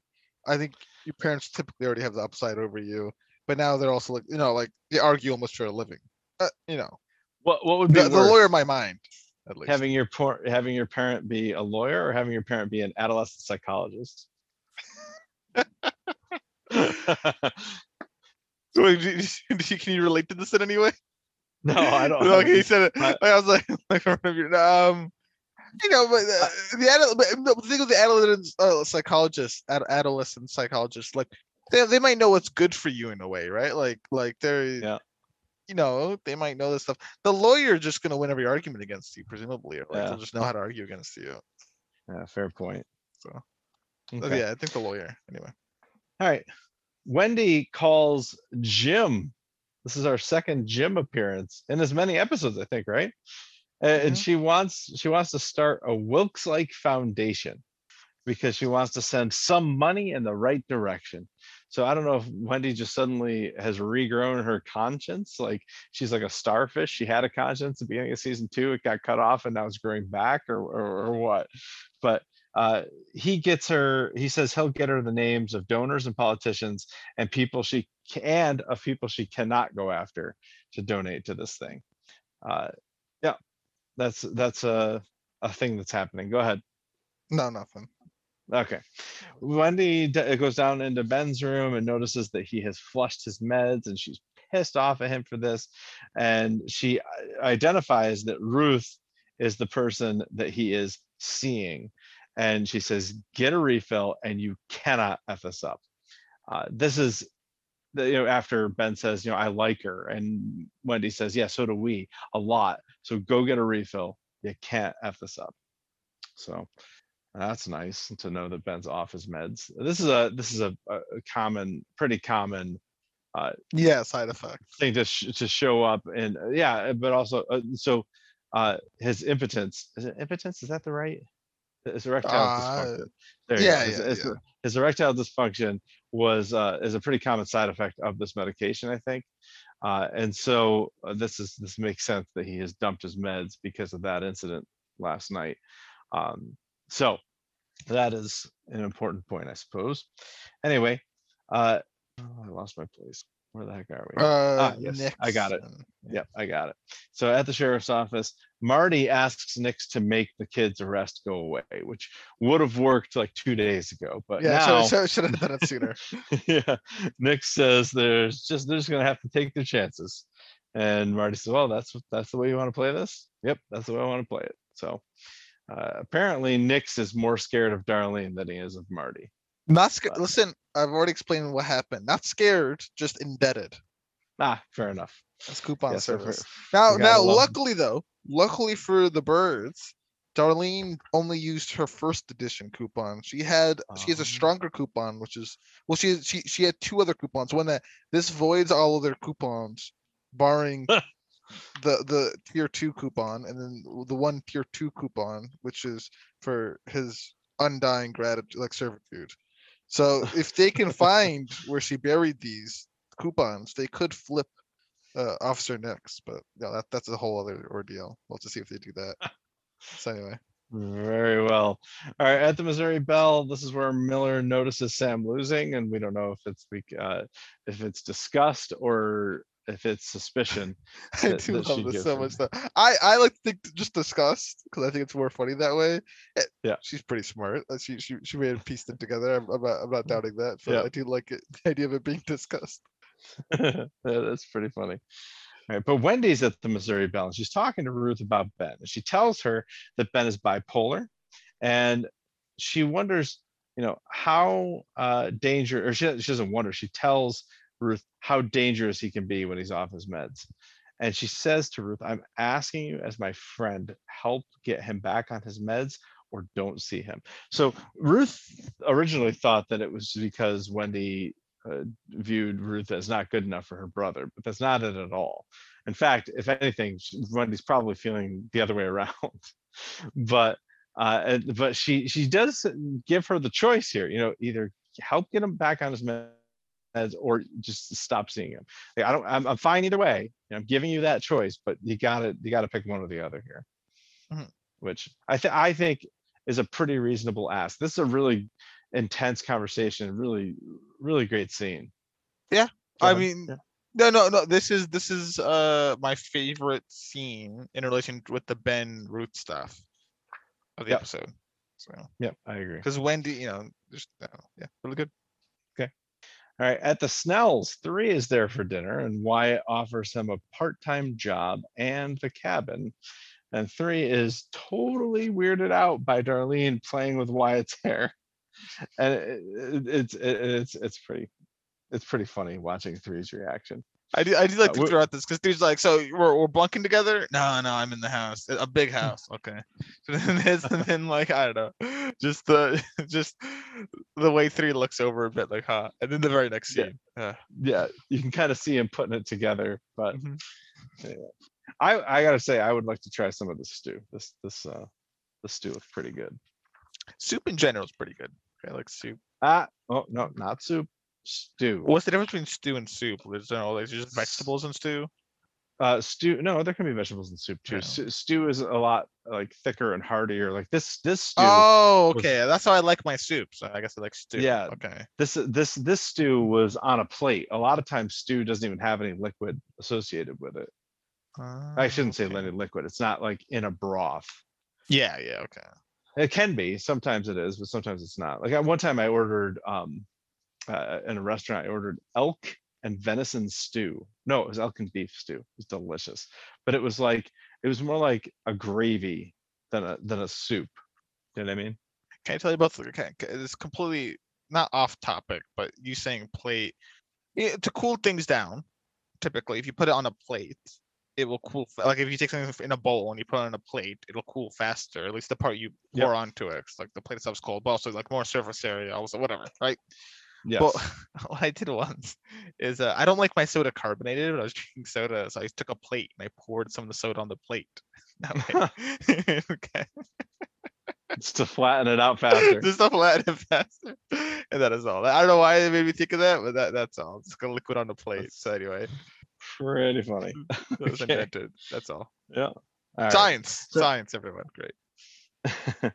I think your parents typically already have the upside over you, but now they're also like, you know, like they argue almost for a living. Uh, you know, What what would be the, the lawyer in my mind, at least. having your por- having your parent be a lawyer or having your parent be an adolescent psychologist? *laughs* So, do *laughs* can you relate to this in any way? *laughs* no, I don't. okay, he said it. I- I was like, like um, you know, but uh, the adult, but the thing with the adolescent uh, psychologist, ad- adolescent psychologist, like they they might know what's good for you in a way, right? Like like they're, Yeah. You know, they might know this stuff. The lawyer just gonna win every argument against you, presumably, or like Yeah. they'll just know how to argue against you. Yeah, fair point. So, Okay. But yeah, I think the lawyer anyway. All right. Wendy calls Jim. This is our second Jim appearance in as many episodes, I think, right? A- And mm-hmm. she wants she wants to start a Wilkes like foundation because she wants to send some money in the right direction. So I don't know if Wendy just suddenly has regrown her conscience. Like she's like a starfish. She had a conscience at the beginning of season two. It got cut off and now it's growing back or, or, or what. But uh, he gets her, he says he'll get her the names of donors and politicians and people she and of people she cannot go after to donate to this thing. Uh, yeah, that's that's a, a thing that's happening. Go ahead. No, nothing. Okay. Wendy d- goes down into Ben's room and notices that he has flushed his meds and she's pissed off at him for this. And she uh, identifies that Ruth is the person that he is seeing. And she says, get a refill and you cannot F this up. Uh, this is the, you know, after Ben says, you know, I like her. And Wendy says, yeah, so do we a lot. So go get a refill. You can't F this up. So that's nice to know that Ben's off his meds. This is a this is a, a common, pretty common uh, Yeah, side effect. thing to sh- to show up and uh, yeah, but also uh, so uh his impotence is it impotence? Is that the right? His erectile Uh, dysfunction. There you yeah, go. His, yeah, his- yeah. his erectile dysfunction was uh is a pretty common side effect of this medication, I think. Uh, and so uh, this is this makes sense that he has dumped his meds because of that incident last night. Um, so that is an important point, I suppose. Anyway, uh, oh, I lost my place. Where the heck are we? Uh, yes, I got it. Nixon. Yep, I got it. So at the sheriff's office, Marty asks Nix to make the kid's arrest go away, which would have worked like two days ago, but Yeah, now, so, so should have *laughs* done it sooner. yeah, Nix says there's just they're just gonna have to take their chances, and Marty says, "Well, that's that's the way you want to play this. Yep, that's the way I want to play it." So uh, apparently, Nix is more scared of Darlene than he is of Marty. Not scared. Listen, I've already explained what happened. Not scared, just indebted. Ah, fair enough. That's coupon Yes, service. Now, now, luckily though, luckily for the Byrdes, Darlene only used her first edition coupon. She had she has a Oh. stronger coupon, which is well, she she she had two other coupons. One that this voids all of their coupons, barring *laughs* the the tier two coupon, and then the one tier two coupon, which is for his undying gratitude, like servitude. So if they can *laughs* find where she buried these coupons, they could flip uh, Officer Nix, but yeah, that, that's a whole other ordeal. We'll have to see if they do that. So anyway, Very well. All right, at the Missouri Belle, this is where Miller notices Sam losing, and we don't know if it's uh, if it's discussed or if it's suspicion. *laughs* I that- do that love this so much. Though. I I like to think just discussed because I think it's more funny that way. Eh, Yeah. she's pretty smart. She she she made it pieced them together. I'm, I'm not I'm not doubting that. But Yeah. I do like it *laughs* the idea of it being discussed. *laughs* Yeah, That's pretty funny. All right, but Wendy's at the Missouri Belle, and she's talking to Ruth about Ben. And she tells her that Ben is bipolar, and she wonders, you know, how uh, danger, or she, she doesn't wonder. She tells Ruth how dangerous he can be when he's off his meds. And she says to Ruth, I'm asking you as my friend, help get him back on his meds or don't see him. So Ruth originally thought that it was because Wendy uh, viewed Ruth as not good enough for her brother, but that's not it at all. In fact, if anything, Wendy's probably feeling the other way around. *laughs* but uh, but she she does give her the choice here. You know, either help get him back on his meds or just stop seeing him. Like, I don't. I'm, I'm fine either way. You know, I'm giving you that choice, but you gotta you gotta pick one or the other here. Mhm. Which I think I think is a pretty reasonable ask. This is a really intense conversation. Really, really great scene. Yeah, I mean, Yeah. no, no, no. This is this is uh my favorite scene in relation with the Ben Ruth stuff of the Yep. episode. So Yep, I agree. because Wendy, you know, just uh, yeah, really good. All right, at the Snells, three is there for dinner, and Wyatt offers him a part-time job and the cabin. And three is totally weirded out by Darlene playing with Wyatt's *laughs* hair, and it, it- it's it- it's it's pretty it's pretty funny watching three's reaction. I do I do like Uh, to throw out this because dude's like, so we're we're bunking together? No, no, I'm in the house, a big *laughs* house. Okay, and then, and then like I don't know, just the *laughs* just the way three looks over a bit like, huh? And then the very next Yeah. scene, uh, Yeah, you can kind of see him putting it together, but Mhm. anyway. I I gotta say I would like to try some of this stew. This this uh the stew is pretty good. soup in general is pretty good. I like soup. Ah, oh no, not soup, stew. What's the difference between stew and soup? Is there no like just vegetables and stew? Uh, stew. No, there can be vegetables in soup too. Yeah. Stew, stew is a lot like thicker and heartier. Like this, this stew. Oh, was- okay. That's how I like my soup. So I guess I like stew. Yeah. Okay. This, this, this stew was on a plate. A lot of times, stew doesn't even have any liquid associated with it. I shouldn't say any liquid. It's not like in a broth. Yeah. Yeah. Okay. It can be, sometimes it is, but sometimes it's not. Like at one time I ordered, um, uh, in a restaurant, I ordered elk and venison stew. No, it was elk and beef stew. It was delicious. But it was like, it was more like a gravy than a, than a soup. You know what I mean? Can I tell you about the, okay, it's completely not off topic, but you saying plate. Yeah, to cool things down, typically, if you put it on a plate, it will cool. Like if you take something in a bowl and you put it on a plate, it'll cool faster. At least the part you Yep. pour onto it. 'cause, like the plate itself's cold, but also like more surface area, also whatever, right? Yes. *laughs* Well, what I did once is uh, I don't like my soda carbonated, but I was *laughs* drinking soda, so I took a plate and I poured some of the soda on the plate. *laughs* Okay. Just to flatten it out faster. Just to flatten it faster. And that is all. I don't know why it made me think of that, but that, that's all. Just gonna liquid on the plate. That's- So anyway, Pretty funny. it was Okay. invented. That's all. All right. Science, So- science, everyone. Great.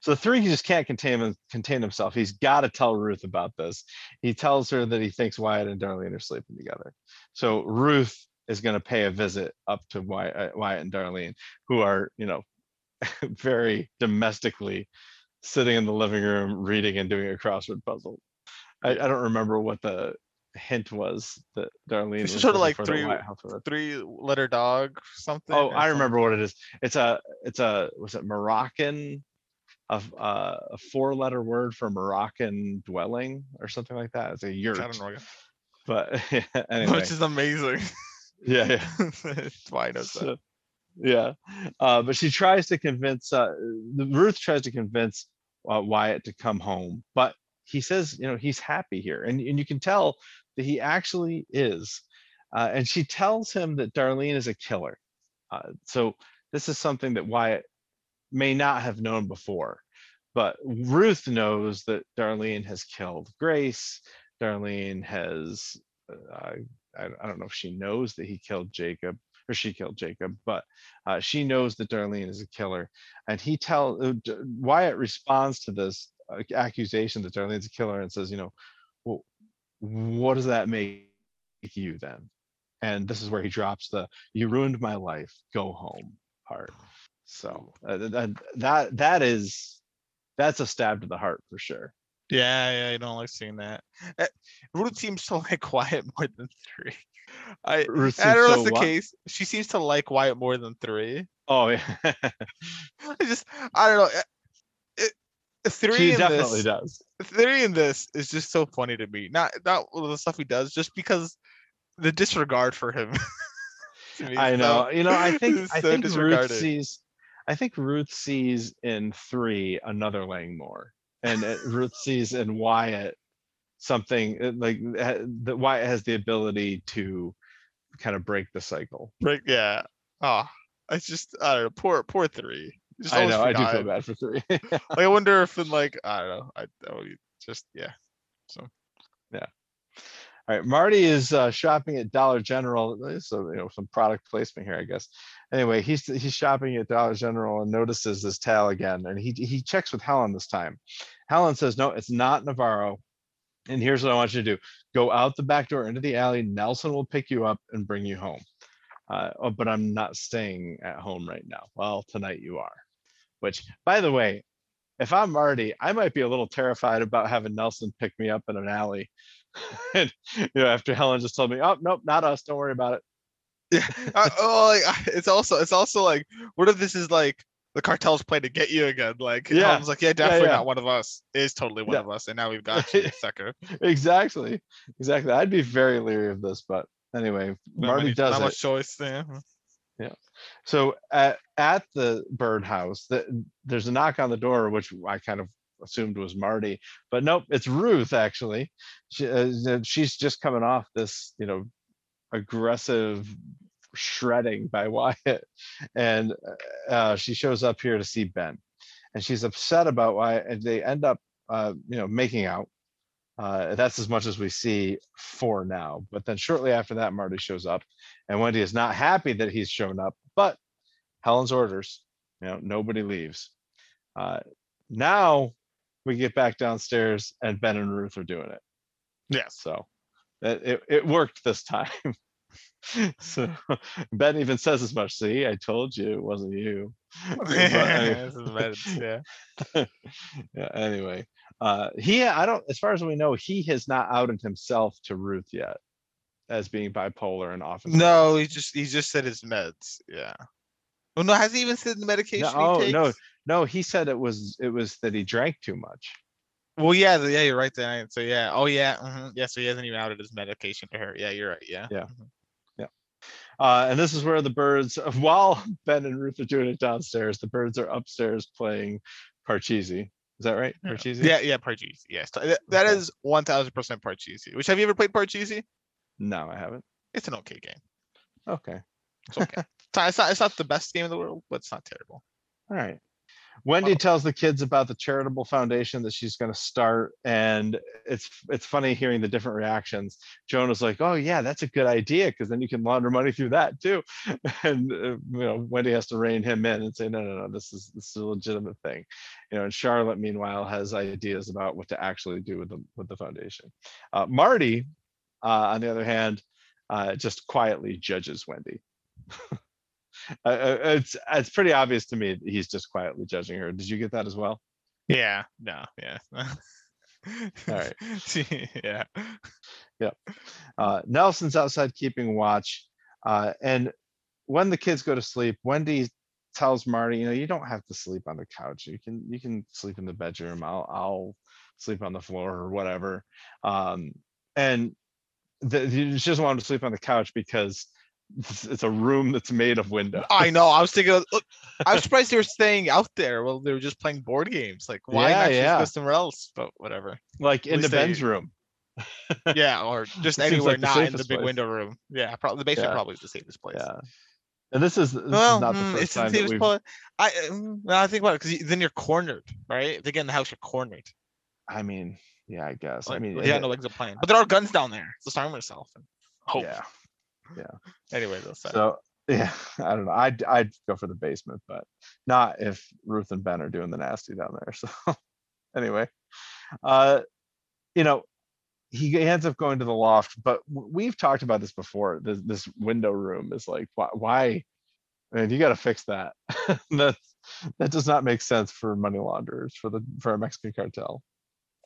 So three, he just can't contain him, contain himself. He's got to tell Ruth about this. He tells her that he thinks Wyatt and Darlene are sleeping together. So Ruth is going to pay a visit up to Wyatt, uh, Wyatt and Darlene, who are, you know, *laughs* very domestically sitting in the living room reading and doing a crossword puzzle. I, I don't remember what the hint was that Darlene It's was sorta like three- Three letter dog, something. Oh, I some- remember what it is. It's a, it's a, was it Moroccan? Of uh, a four-letter word for Moroccan dwelling or something like that. It's a yurt. I don't know. But *laughs* *laughs* anyway, Which is amazing. yeah, yeah. *laughs* That's why I know that. So, yeah, uh, but she tries to convince uh, Ruth tries to convince uh, Wyatt to come home, but he says, you know, he's happy here, and and you can tell that he actually is. Uh, and she tells him that Darlene is a killer. Uh, so this is something that Wyatt may not have known before, but Ruth knows that Darlene has killed Grace. Darlene has, uh, I, I don't know if she knows that he killed Jacob or she killed Jacob, but uh, she knows that Darlene is a killer. And he tell uh, Wyatt responds to this uh, accusation that Darlene's a killer and says, you know, well, what does that make you then? And this is where he drops the "you ruined my life, go home" part. So uh, th- th- that that is that's a stab to the heart for sure. Yeah, yeah, I don't like seeing that. Uh, Ruth seems to *laughs* like Wyatt more than three. I I don't know if so that's the what? case. She seems to like Wyatt more than three. Oh yeah, *laughs* I just I don't know. uh, It, three she in definitely this, does. three in this is just so funny to me. Not not all the stuff he does, just because the disregard for him. *laughs* to me is I so- know. You know, I think I so think Ruth sees. I think Ruth sees in three another Langmore, and uh, Ruth sees in Wyatt something uh, like uh, that. Wyatt has the ability to kind of break the cycle. Like, yeah. Oh, it's just I don't know. Poor poor three. Just I know. I do feel bad for three. *laughs* Like I wonder if in like I don't know. I that would be just yeah. All right, Marty is uh, shopping at Dollar General. So you know some product placement here, I guess. Anyway, he's he's shopping at Dollar General and notices this towel again, and he he checks with Helen this time. Helen says, "No, it's not Navarro." And here's what I want you to do: go out the back door into the alley. Nelson will pick you up and bring you home. Uh, oh, but I'm not staying at home right now. Well, tonight you are. Which, by the way, if I'm Marty, I might be a little terrified about having Nelson pick me up in an alley. *laughs* and you know, after Helen just told me, "Oh, nope, not us. Don't worry about it." Yeah. uh, oh, like, it's also it's also like what if this is like the cartel's plan to get you again? Like Yeah. Helen's like, yeah, definitely yeah. not one of us. It is totally one Yeah. of us, and now we've got you, *laughs* sucker. exactly, exactly. I'd be very leery of this, but anyway, Not Marty many- does not it. much choice there. Yeah. So at at the birdhouse, that there's a knock on the door, which I kind of assumed was Marty, but nope, it's Ruth actually. She, uh, she's just coming off this, you know, aggressive shredding by *laughs* Wyatt, and uh, she shows up here to see Ben, and she's upset about why and they end up, uh, you know, making out. Uh, that's as much as we see for now. But then shortly after that, Marty shows up, and Wendy is not happy that he's shown up. But Helen's orders, you know, nobody leaves. Uh, now we get back downstairs, and Ben and Ruth are doing it. Yeah. So it, it, it worked this time. *laughs* So *laughs* Ben even says as much. See, I told you it wasn't you. *laughs* But anyway- This is meds, Yeah. yeah, anyway, uh, he, I don't, as far as we know, he has not outed himself to Ruth yet as being bipolar and often. No, he just he just said his meds. Yeah. Well, no, has he even said the medication oh, he no. No, he said it was, it was that he drank too much. Well, yeah, yeah, you're right there. So yeah, oh yeah, mhm, yeah. So he hasn't even outed his medication to her. Yeah, you're right. Yeah. Yeah. mhm. Uh, and this is where the Byrdes, *laughs* while Ben and Ruth are doing it downstairs, the Byrdes are upstairs playing Parcheesi. Is that right? Parcheesi? Yeah, yeah, Parcheesi. Yes, th- th- that Okay. is one thousand percent Parcheesi. Which have you ever played Parcheesi? No, I haven't. It's an okay game. Okay. It's okay. *laughs* it's not. It's not the best game in the world, but it's not terrible. All right. Wendy tells the kids about the charitable foundation that she's going to start, and it's it's funny hearing the different reactions. Joan Jonah's like, "Oh yeah, that's a good idea because then you can launder money through that too," *laughs* and uh, you know Wendy has to rein him in and say, "No, no, no, this is this is a legitimate thing," you know. And Charlotte, meanwhile, has ideas about what to actually do with the with the foundation. Uh, Marty, uh, on the other hand, uh, just quietly judges Wendy. *laughs* Uh, uh, it's it's pretty obvious to me that he's just quietly judging her. Did you get that as well? Yeah. No. Yeah. All right. *laughs* yeah. Uh, Nelson's outside keeping watch, uh, and when the kids go to sleep, Wendy tells Marty, you know, you don't have to sleep on the couch. You can you can sleep in the bedroom. I'll I'll sleep on the floor or whatever. Um, and the, she doesn't want him to sleep on the couch because it's, it's a room that's made of windows. I know. I was thinking. of- Look, *laughs* I was surprised they were staying out there. Well, they were just playing board games. Like, why Yeah, not just yeah. go somewhere else? But whatever. like in the Ben's room. *laughs* Yeah, or just anywhere like the not in the big place. window room. Yeah, probably the basement Yeah. probably is the safest place. Yeah. And this is this Well, is not the mm, first it's the time that we've place. I well, I think about it because then you're cornered, right? If they get in the house, you're cornered. I mean, yeah, I guess. I mean, yeah, it- no legs are playing, but there are guns down there. So starve myself and hope. yeah. Anyway, those. So *laughs* yeah, I don't know. I'd I'd go for the basement, but not if Ruth and Ben are doing the nasty down there. *laughs* So anyway, uh, you know, he ends up going to the loft, but we've talked about this before. This this window room is like why why man, you got to fix that. *laughs* that that does not make sense for money launderers for the for a Mexican cartel.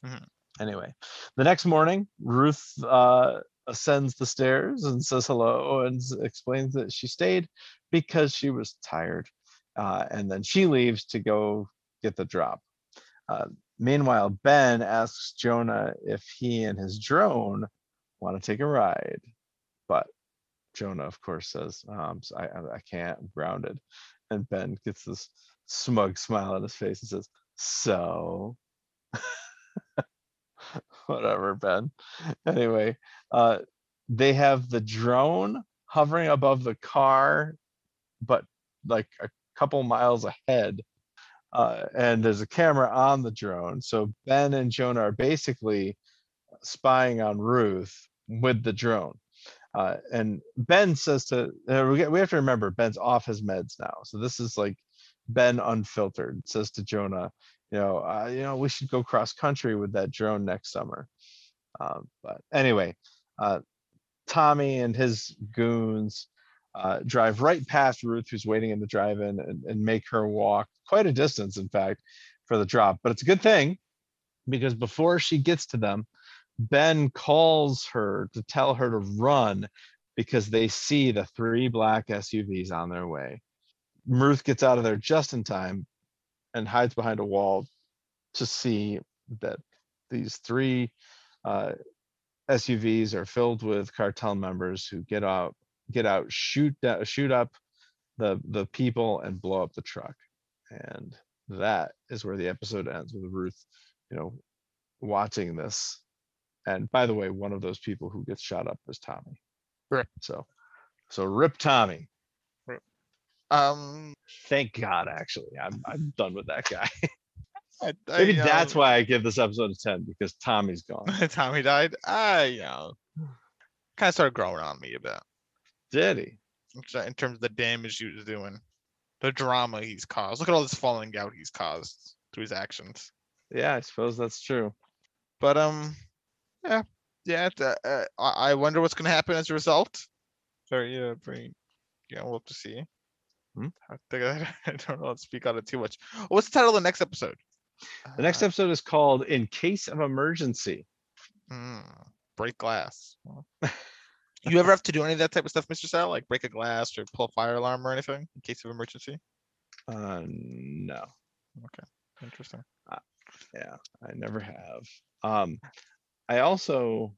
Mhm. Anyway, the next morning, Ruth uh, ascends the stairs and says hello and explains that she stayed because she was tired. Uh, and then she leaves to go get the drop. Uh, meanwhile, Ben asks Jonah if he and his drone want to take a ride. But Jonah, of course, says, um, I, I- can't, I'm grounded. And Ben gets this smug smile on his face and says, So, *laughs* whatever, Ben. Anyway, uh, they have the drone hovering above the car, but like a couple miles ahead. Uh, and there's a camera on the drone. So Ben and Jonah are basically spying on Ruth with the drone. Uh, and Ben says to, uh, we, we have to remember Ben's off his meds now. So this is like Ben unfiltered says to Jonah, you know, uh, you know, we should go cross country with that drone next summer. Um, but anyway, uh, Tommy and his goons uh, drive right past Ruth, who's waiting in the drive-in, and, and make her walk quite a distance, in fact, for the drop. But it's a good thing because before she gets to them, Ben calls her to tell her to run because they see the three black SUVs on their way. Ruth gets out of there just in time and hides behind a wall to see that these three uh, SUVs are filled with cartel members who get out, get out, shoot, da- shoot up the the people and blow up the truck. And that is where the episode ends with Ruth, you know, watching this. And by the way, one of those people who gets shot up is Tommy. Rip. So, so rip Tommy. Um, Thank God, actually, I'm I'm done with that guy. *laughs* I, I, Maybe you that's why I give this episode a ten because Tommy's gone. *laughs* Tommy died. I, you know, kind of started growing on me a bit Did he? in terms of the damage he was doing, the drama he's caused. Look at all this falling out he's caused through his actions. Yeah, I suppose that's true. But um, yeah, yeah. uh, uh, I I wonder what's gonna happen as a result. very, uh, very, yeah, we'll have to see. Hmm? I think I, *laughs* I don't know, how to speak on it too much. What's the title of the next episode? The next Uh, episode is called In Case of Emergency. mm, Break glass. *laughs* You ever have to do any of that type of stuff, Mr. Sal? Like break a glass or pull a fire alarm or anything in case of emergency? Uh, no, Okay. Interesting. yeah, I never have. Um, I also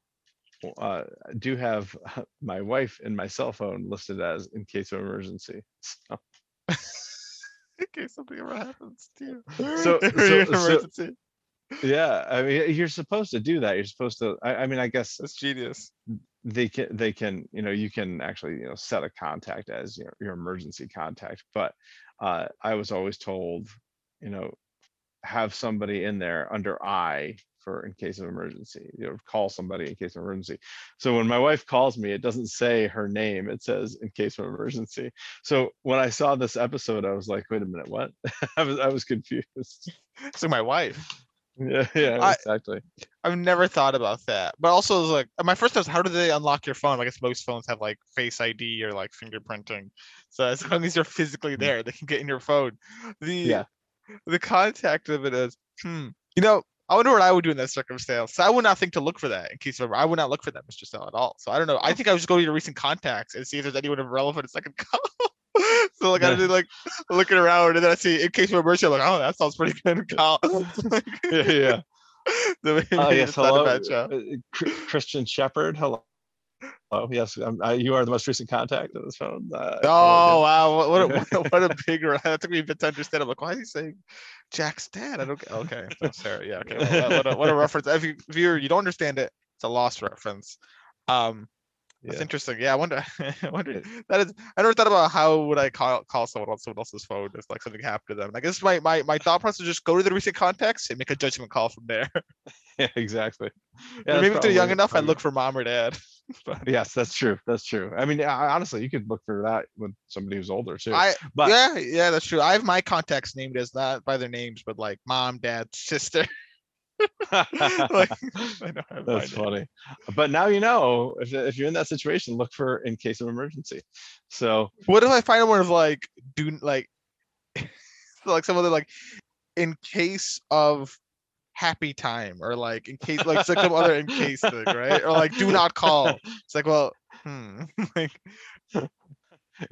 uh, do have *laughs* my wife and my cell phone listed as in case of emergency. So, *laughs* In case something ever happens to you. *laughs* So- so- so- yeah, I mean, you're supposed to do that. You're supposed to. I, I mean, I guess That's genius. they can they can you know you can actually you know set a contact as your, your emergency contact but uh i was always told you know have somebody in there under i for in case of emergency you know call somebody in case of emergency so when my wife calls me it doesn't say her name it says in case of emergency so when i saw this episode i was like wait a minute what *laughs* i was i was confused So my wife. *laughs* yeah yeah exactly I've never thought about that. But also, like my first thought is how do they unlock your phone? I guess most phones have like Face ID or like fingerprinting. So as long as you're physically Mm. there, they can get in your phone. The Yeah. the contact of it is, hmm. You know, I wonder what I would do in that circumstance. So I would not think to look for that in case of I would not look for that, Mr. Sal at all. So I don't know. I think I would just go to your recent contacts and see if there's anyone relevant as I can *laughs* call. so like I Yeah. did like looking around and then I see in case of emergency, I'm like, oh, that sounds pretty good. Call. *laughs* yeah yeah *laughs* So Oh yes, it's not a hello, uh, Chr- Christian Shepherd. Hello. Oh yes, um, uh, you are the most recent contact of this phone. Uh, Oh wow! What, what, a, what, a, *laughs* *laughs* what a big ride! *laughs* That took me a bit to understand. I'm like, why is he saying Jack's dad? I don't. get- Okay, so Sarah. Yeah. Okay. Well, what, a, what a reference. If you, if you're, you don't understand it, it's a lost reference. Um, that's Yeah. interesting. Yeah, I wonder. I wonder. That is. I never thought about how would I call call someone on someone else's phone if like something happened to them. I guess my my my thought process is just go to the recent contacts and make a judgment call from there. yeah, exactly. Yeah, maybe if they're young enough, I look for mom or dad. *laughs* But Yes, that's true. That's true. I mean, yeah, honestly, you could look for that with somebody who's older too. I but yeah yeah that's true. I have my contacts named as not by their names, but like mom, dad, *laughs* sister. *laughs* like, I don't have my that's funny. But now you know if if you're in that situation, look for in case of emergency. So What if I find one of like do like like some other like in case of happy time or like in case like some other in case thing, right? Or like do not call. *laughs* It's like well, hmm, *laughs* like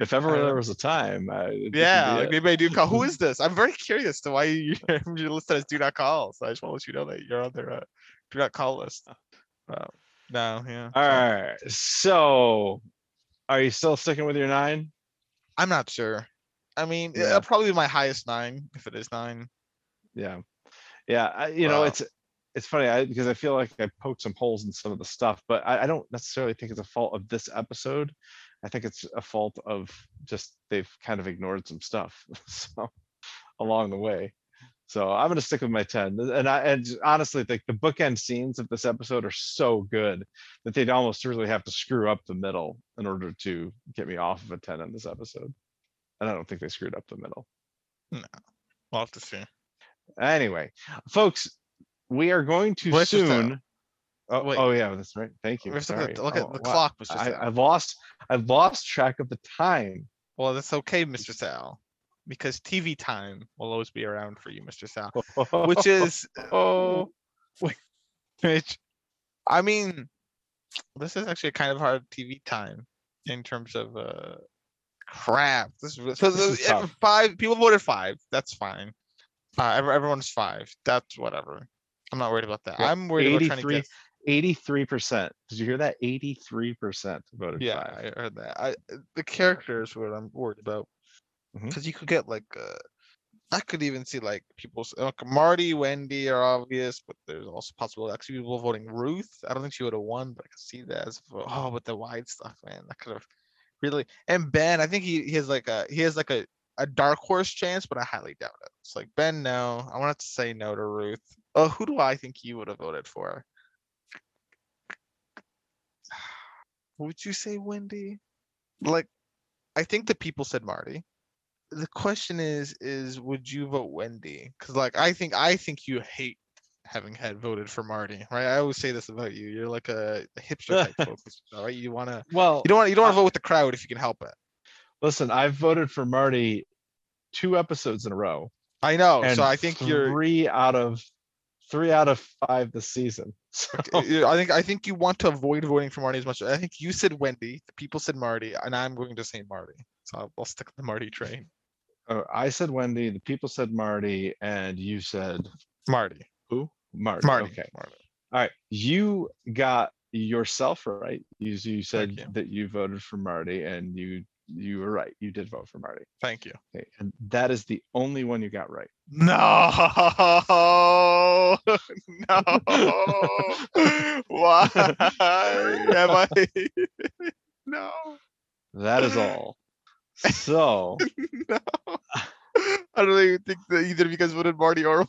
if ever there was a time, uh, would yeah, like maybe I do call. Who *laughs* is this? I'm very curious to why you listed as do not call. So I just want to let you know that you're on their uh, do not call list. Uh, no, yeah. All so- right. So, are you still sticking with your nine? I'm not sure. I mean, Yeah. it'll probably be my highest nine if it is nine. Yeah, yeah. I, you know, it's it's funny I, because I feel like I poked some holes in some of the stuff, but I, I don't necessarily think it's a fault of this episode. I think it's a fault of just they've kind of ignored some stuff *laughs* so along the way. So I'm gonna stick with my ten, and I and honestly, like the bookend scenes of this episode are so good that they'd almost really have to screw up the middle in order to get me off of a ten in this episode. And I don't think they screwed up the middle. No we'll have to see. Anyway, folks, we are going to Where's the soon. Oh, Wait. oh yeah, that's right. Thank you. To look Sorry. at, Oh, the wow. clock, Mr. I, Sal. I've lost. I've lost track of the time. Well, that's okay, Mr. Sal, because TV time will always be around for you, Mr. Sal. Which *laughs* is, oh, *laughs* which, I mean, this is actually kind of hard TV time in terms of uh crap. This is so This is the- tough. five people voted five. That's fine. Uh, everyone's five. That's whatever. I'm not worried about that. Yeah, I'm worried about trying to 83 get. 83 percent. Did you hear that? 83 percent voted. Yeah, five. I heard that. I the characters what I'm worried about Mhm. because you could get like uh, I could even see like people s- like Marty, Wendy are obvious, but there's also possible actually people voting Ruth. I don't think she would have won, but I could see that as oh, with the wide stuff, man, that could have really. And Ben, I think he, he has like a he has like a a dark horse chance, but I highly doubt it. It's like Ben, no, I want to say no to Ruth. Oh, who do I think you would have voted for? *sighs* Would you say Wendy? Like, I think the people said Marty. The question is, is would you vote Wendy? Because like I think I think you hate having had voted for Marty, right? I always say this about you. You're like a, hipster type *laughs* focus, right? You wanna Well, you don't want you don't to vote with the crowd if you can help it. Listen, I've voted for Marty two episodes in a row. I know. and Oh, So I think you're three out of three out of five this season. *laughs* So, I think I think you want to avoid voting for Marty as much. I think you said Wendy, the people said Marty, and I'm going to say Marty. So I'll, I'll stick with the Marty train. uh, I said Wendy, the people said Marty, and you said Marty. who? Marty. Marty. Okay. Marty. All right. You got yourself right. You you said you. that you voted for Marty, and you you were right. You did vote for Marty. Thank you. Okay. And that is the only one you got right. No. *laughs* No. Why am I? *laughs* No. That is all. So *laughs* No. I don't even think that either of you guys voted Marty or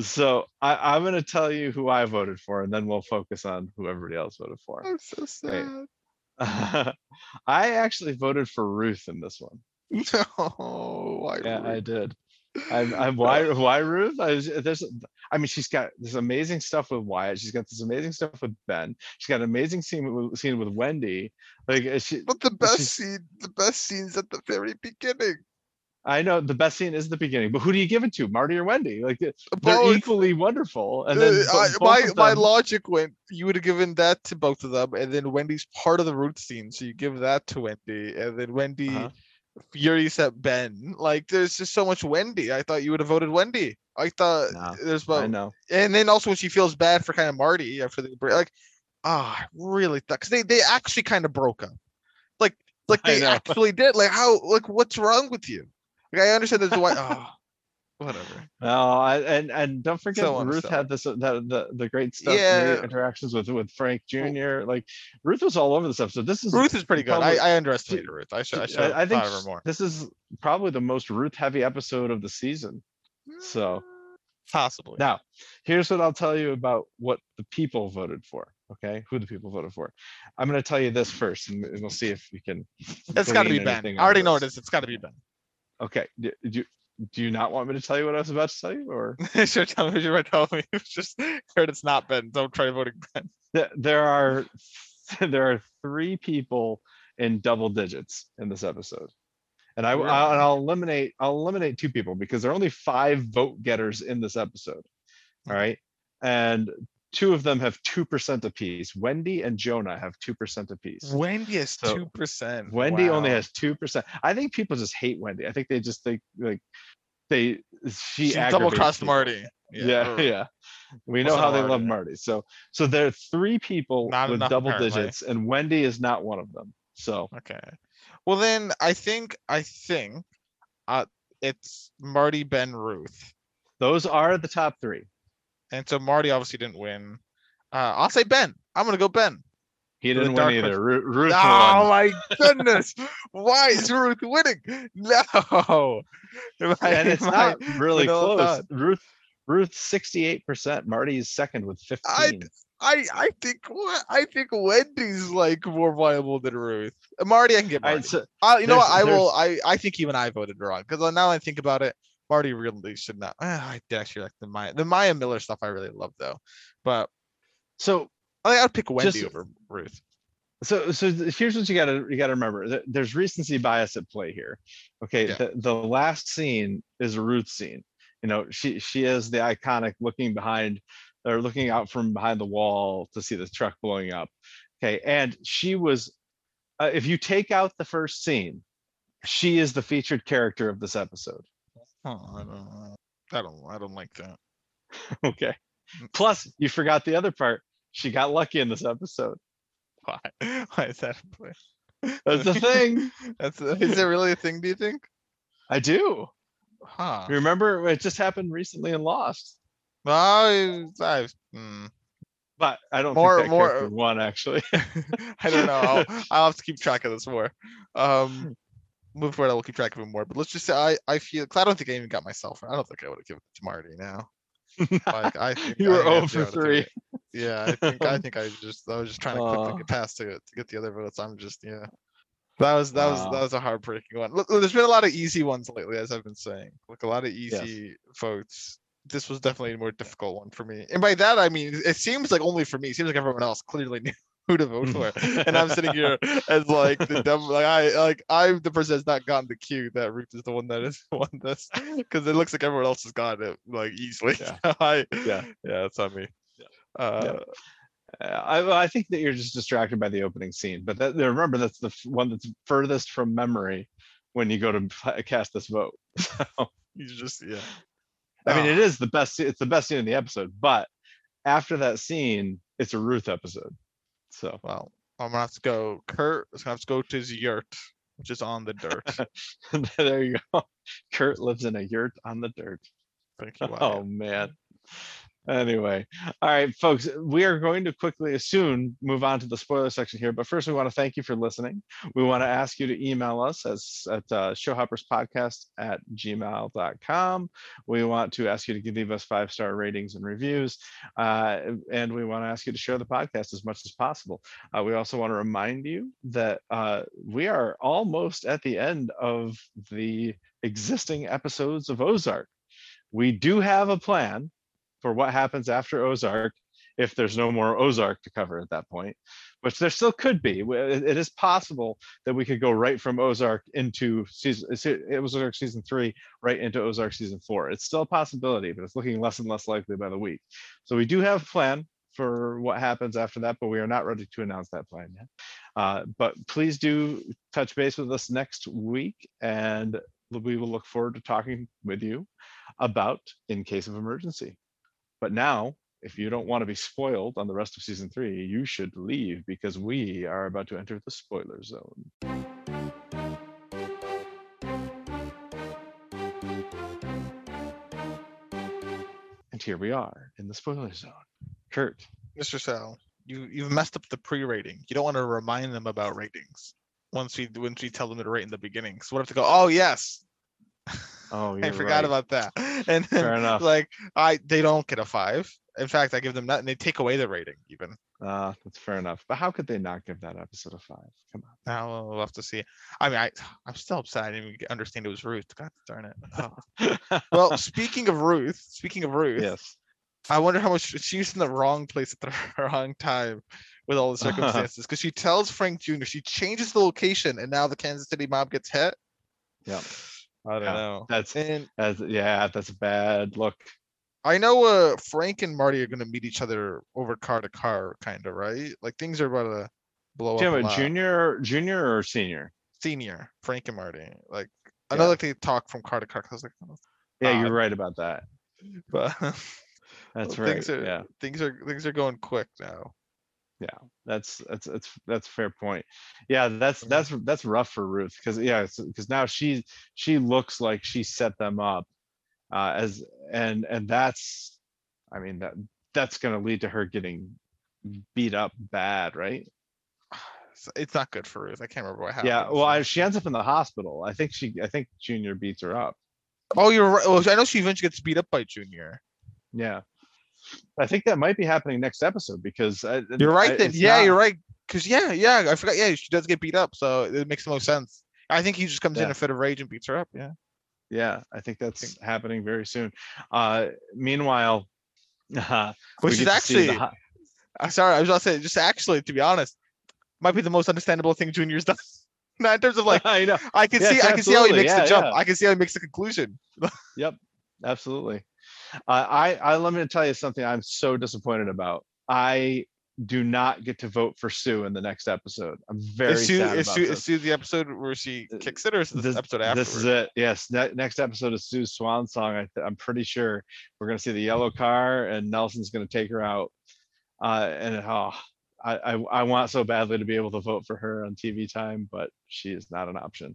so I, I'm gonna tell you who I voted for, and then we'll focus on who everybody else voted for. I'm so sad. *laughs* I actually voted for Ruth in this one. No. *laughs* Oh, why Yeah, I did. I'm, *laughs* I'm why why Ruth? I was, there's I mean she's got this amazing stuff with Wyatt. She's got this amazing stuff with Ben. She's got an amazing scene with scene with Wendy. Like she But the best scene, the best scenes at the very beginning. I know the best scene is the beginning, but who do you give it to? Marty or Wendy? Like they're Both. equally wonderful. And then Uh, I- my of my logic went, you would have given that to both of them, and then Wendy's part of the root scene, so you give that to Wendy, and then Wendy Uh-huh. furious at Ben. Like, there's just so much Wendy. I thought you would have voted Wendy. I thought there's I both, know. and then also when she feels bad for kind of Marty after the break, like, ah, I really thought because they they actually kind of broke up, like like *laughs* they actually did. Like, how like what's wrong with you? Like, I understand a why. *laughs* Oh, whatever. No, I, and and don't forget So Ruth had this uh, the the great stuff, Yeah. great interactions with with Frank Jr. Like Ruth was all over this episode. This is Ruth is pretty good. probably- I, I underestimated Ruth. I should I should I, I think thought of her more. this is probably the most Ruth heavy episode of the season. So Possibly. now, here's what I'll tell you about what the people voted for. Okay, who the people voted for. I'm going to tell you this first, and and we'll see if we can. It's got to be glean Ben. anything I already know of it this. is. It's got to be Ben. Okay, do, do you do you not want me to tell you what I was about to tell you, or *laughs* Should tell me. Should tell me? It's just heard it's not Ben. Don't try voting Ben. *laughs* Th- there are there are three people in double digits in this episode and I, Really? I'll, and I'll eliminate i'll eliminate two people because there are only five vote getters in this episode all right and two of them have 2% apiece. Wendy and jonah have 2% apiece. Wendy is So, two percent. wendy only has 2% i think people just hate wendy. I think they just think like they she, She double crossed people. Marty. yeah or- yeah. We know how they hard, love marty. So so there are three people Not with enough, double apparently. digits and wendy is not one of them. So Okay. Well then, I think I think, uh, it's Marty, Ben, Ruth, those are the top three and so Marty obviously didn't win. Uh, I'll say Ben. I'm gonna go Ben. he didn't dark win either horse. Ru- ruth Oh won *laughs* my goodness! Why is Ruth winning? No. *laughs* Am I- and it's am I- not really close thought? ruth ruth 68 percent marty is second with 15 I- I I think what I think Wendy's like more viable than Ruth. Marty, I can get Marty. right, so Uh, you know what? I will. I I think even I voted wrong because now I think about it, Marty really should not. Uh, I did actually like the Maya the Maya Miller stuff. I really love though, but so I I'd pick Wendy Just- over Ruth. so so here's what you gotta you gotta remember there's recency bias at play here okay Yeah. the, the last scene is a ruth scene you know she she is the iconic looking behind or looking out from behind the wall to see the truck blowing up okay and she was uh, if you take out the first scene she is the featured character of this episode Oh, I don't. I don't. I don't like that. *laughs* okay Mm. plus you forgot the other part she got lucky in this episode Why? *laughs* Why is that? a play? that's the thing *laughs* That's is it really a thing? Do you think? i do Huh? remember it just happened recently in lost I, I, hmm. But I don't More- think that more- won actually. I don't know. I'll, I'll have to keep track of this more. Um, moving forward, I will keep track of him more. But let's just say I, I feel I don't think I even got myself. I don't think I would have given it to Marty now. *laughs* Like I think you I were think I 0 for be able to three. Yeah, I think I think I just I was just trying to quickly Aw. get past to, to get the other votes. I'm just yeah. That was that was Wow. that was a heartbreaking one. Look, there's been a lot of easy ones lately, as I've been saying. Like a lot of easy votes. this was definitely a more difficult one for me. And by that I mean it seems like only for me. It seems like everyone else clearly knew *laughs* who to vote for, and I'm sitting here as like the *laughs* dumb like I like I'm the person that's not gotten the cue that Ruth is the one that has *laughs* won this because it looks like everyone else has gotten it like easily. Yeah. I Yeah. yeah, it's on me. Yeah. Uh, Uh, I, I think that you're just distracted by the opening scene, but that, remember that's the one that's furthest from memory when you go to cast this vote. you just yeah. I mean, Ah. it is the best. It's the best scene in the episode, but after that scene, it's a Ruth episode. So Well, I'm gonna have to go. Kurt is gonna have to go to his yurt, which is on the dirt. *laughs* there you go. Kurt lives in a yurt on the dirt. Thank you. Oh man. Anyway, all right, folks, we are going to quickly soon move on to the spoiler section here. But first, we want to thank you for listening. We want to ask you to email us as, at uh, showhopperspodcast at gmail.com. We want to ask you to leave us five star ratings and reviews. Uh, and we want to ask you to share the podcast as much as possible. Uh, we also want to remind you that uh, we are almost at the end of the existing episodes of Ozark. We do have a plan for what happens after Ozark if there's no more Ozark to cover at that point, which there still could be. It is possible that we could go right from Ozark into season it was Ozark season three, right into Ozark season four. It's still a possibility, but it's looking less and less likely by the week. So we do have a plan for what happens after that, but we are not ready to announce that plan yet. Uh, but please do touch base with us next week and we will look forward to talking with you about in case of emergency. But now, if you don't want to be spoiled on the rest of season three, you should leave because we are about to enter the spoiler zone. And here we are in the spoiler zone. Kurt, Mr. Sal, you you've messed up the pre-rating. You don't want to remind them about ratings once we once we tell them to rate in the beginning. So what if they go, oh yes, oh, *laughs* I forgot right. about that, *laughs* and then Fair enough. like I they don't get a five. In fact, I give them that, and they take away the rating even. Uh, that's fair enough. But how could they not give that episode a five? Come on. Now we'll have to see. I mean, I *sighs* I'm still upset. I didn't even understand it was Ruth. God darn it. *laughs* Oh. Well, speaking of Ruth, speaking of Ruth, yes. I wonder how much she's in the wrong place at the wrong time with all the circumstances. Because she tells Frank Jr. she changes the location, and now the Kansas City mob gets hit. Yeah. I don't Yeah. know. That's And that's yeah, that's a bad look. I know uh Frank and Marty are gonna meet each other over car to car, kind of right. Like things are about to blow up. A lot. junior, junior or senior? senior, Frank and Marty. Like I know Yeah. like they talk from car to car. 'cause I was like, oh, Yeah, you're right about that. *laughs* but That's *laughs* right. things are Yeah, things are things are going quick now. That's that's that's that's a fair point. Yeah, that's Mhm. that's that's rough for Ruth because yeah, because now she she looks like she set them up uh, as and and that's, I mean that that's gonna lead to her getting beat up bad, right? It's, it's not good for Ruth. I can't remember what happened. Yeah. Well, I, she ends up in the hospital. I think she I think Junior beats her up. Oh, you're right. Well, I know she eventually gets beat up by Junior. Yeah. I think that might be happening next episode because I, You're right I- then. Yeah, not- you're right. Cause yeah, yeah, I forgot. Yeah, she does get beat up, so it makes the most sense. I think he just comes in a fit of rage and beats her up. Yeah. Yeah, I think that's happening very soon. Uh, meanwhile, *laughs* uh, Which is see the actually, I'm sorry, I was about to say, just actually, to be honest, might be the most understandable thing Junior's *laughs* done. Not in terms of like, *laughs* I know. I can Yes, see, I can see how he absolutely. makes the jump. yeah. I can see how he makes the conclusion. Yep, absolutely. Uh, I, I let me tell you something I'm so disappointed about. I do not get to vote for Sue in the next episode. I'm very Is Sue, sad is about Sue, this. is Sue the episode where she Uh, kicks it, or is this, the episode afterwards? This is it. Yes. Ne- next episode is Sue's swan song. I th- I'm pretty sure we're gonna see the yellow car and Nelson's gonna take her out. Uh, and oh, I, I I want so badly to be able to vote for her on TV time, but she is not an option.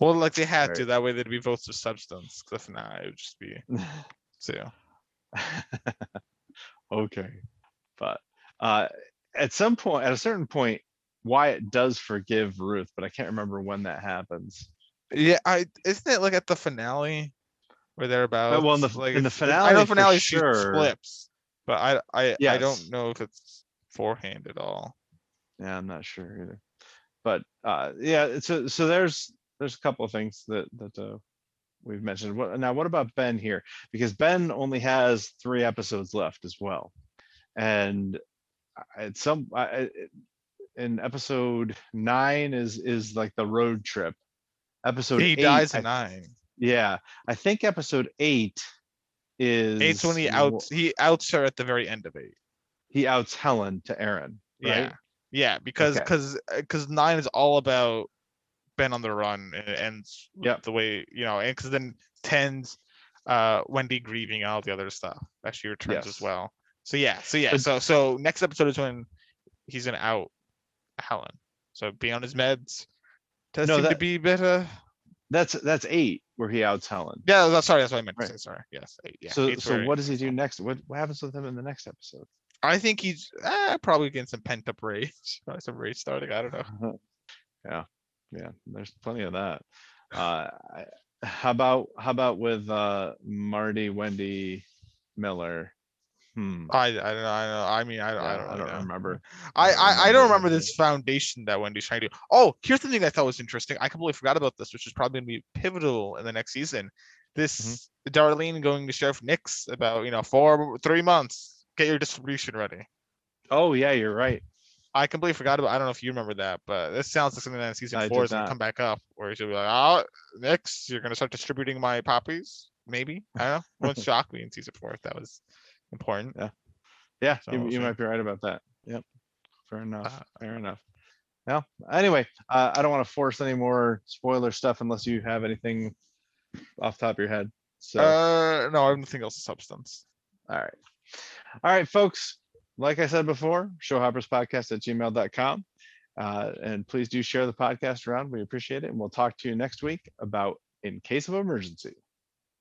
Well, like they had to. That way they'd be votes of substance. if not, it would just be *laughs* Sue. *laughs* okay, but uh, at some point, at a certain point, Wyatt does forgive Ruth, but I can't remember when that happens. Yeah, I isn't it like at the finale or thereabouts? well, in the- like in the it's- I know for finale she sure. flips, but I I I don't know if it's forehand at all. Yeah, I'm not sure either. But uh, yeah, so so there's there's a couple of things that that uh, we've mentioned. What now? What about Ben here? Because Ben only has three episodes left as well, and at some I- in episode nine is is like the road trip. Episode he eight, dies I- nine. yeah, I think episode eight is Eight's when he outs he outs her at the very end of eight. he outs Helen to Erin. Right? Yeah. Yeah, because Okay. because because nine is all about Ben on the run and it ends with the way you know, and because then tens uh Wendy grieving all the other stuff that she returns Yes. as well. So yeah, so yeah, so so next episode is when he's gonna out Helen. So be on his meds. Does No, seem to be better. That's that's eight where he outs Helen. Yeah, that's sorry, that's what I meant to say. Sorry. Yes. eight, yeah. so so what does he do next? What what happens with him in the next episode? I think he's uh, probably getting some pent up rage. Probably *laughs* some rage starting. I don't know. yeah, yeah. There's plenty of that. Uh, I- how about how about with uh Marty, Wendy, Miller? Hmm. I I don't know. I don't know. I mean, I, don't- I yeah, don't, I really don't know. remember. I, I, I don't remember this foundation that Wendy's trying to do. Oh, here's the thing I thought was interesting. I completely forgot about this, which is probably gonna be pivotal in the next season. This Darlene going to Sheriff Nix about, you know, four three months. Get your distribution ready. Oh yeah, you're right. I completely forgot about I don't know if you remember that, but this sounds like something that in season I four is gonna come back up where she'll be like, Oh, next you're gonna start distributing my poppies? Maybe. I don't know. *laughs* Wouldn't shock me in season four if that was important. Yeah, So you, you might be right about that. Yep. Fair enough. Uh, Fair enough. Well, anyway, uh, I don't want to force any more spoiler stuff unless you have anything off the top of your head. So. Uh no, I have nothing else of substance. All right. All right, folks. Like I said before, showhopperspodcast at gmail.com. Uh, and please do share the podcast around. We appreciate it. And we'll talk to you next week about In Case of Emergency.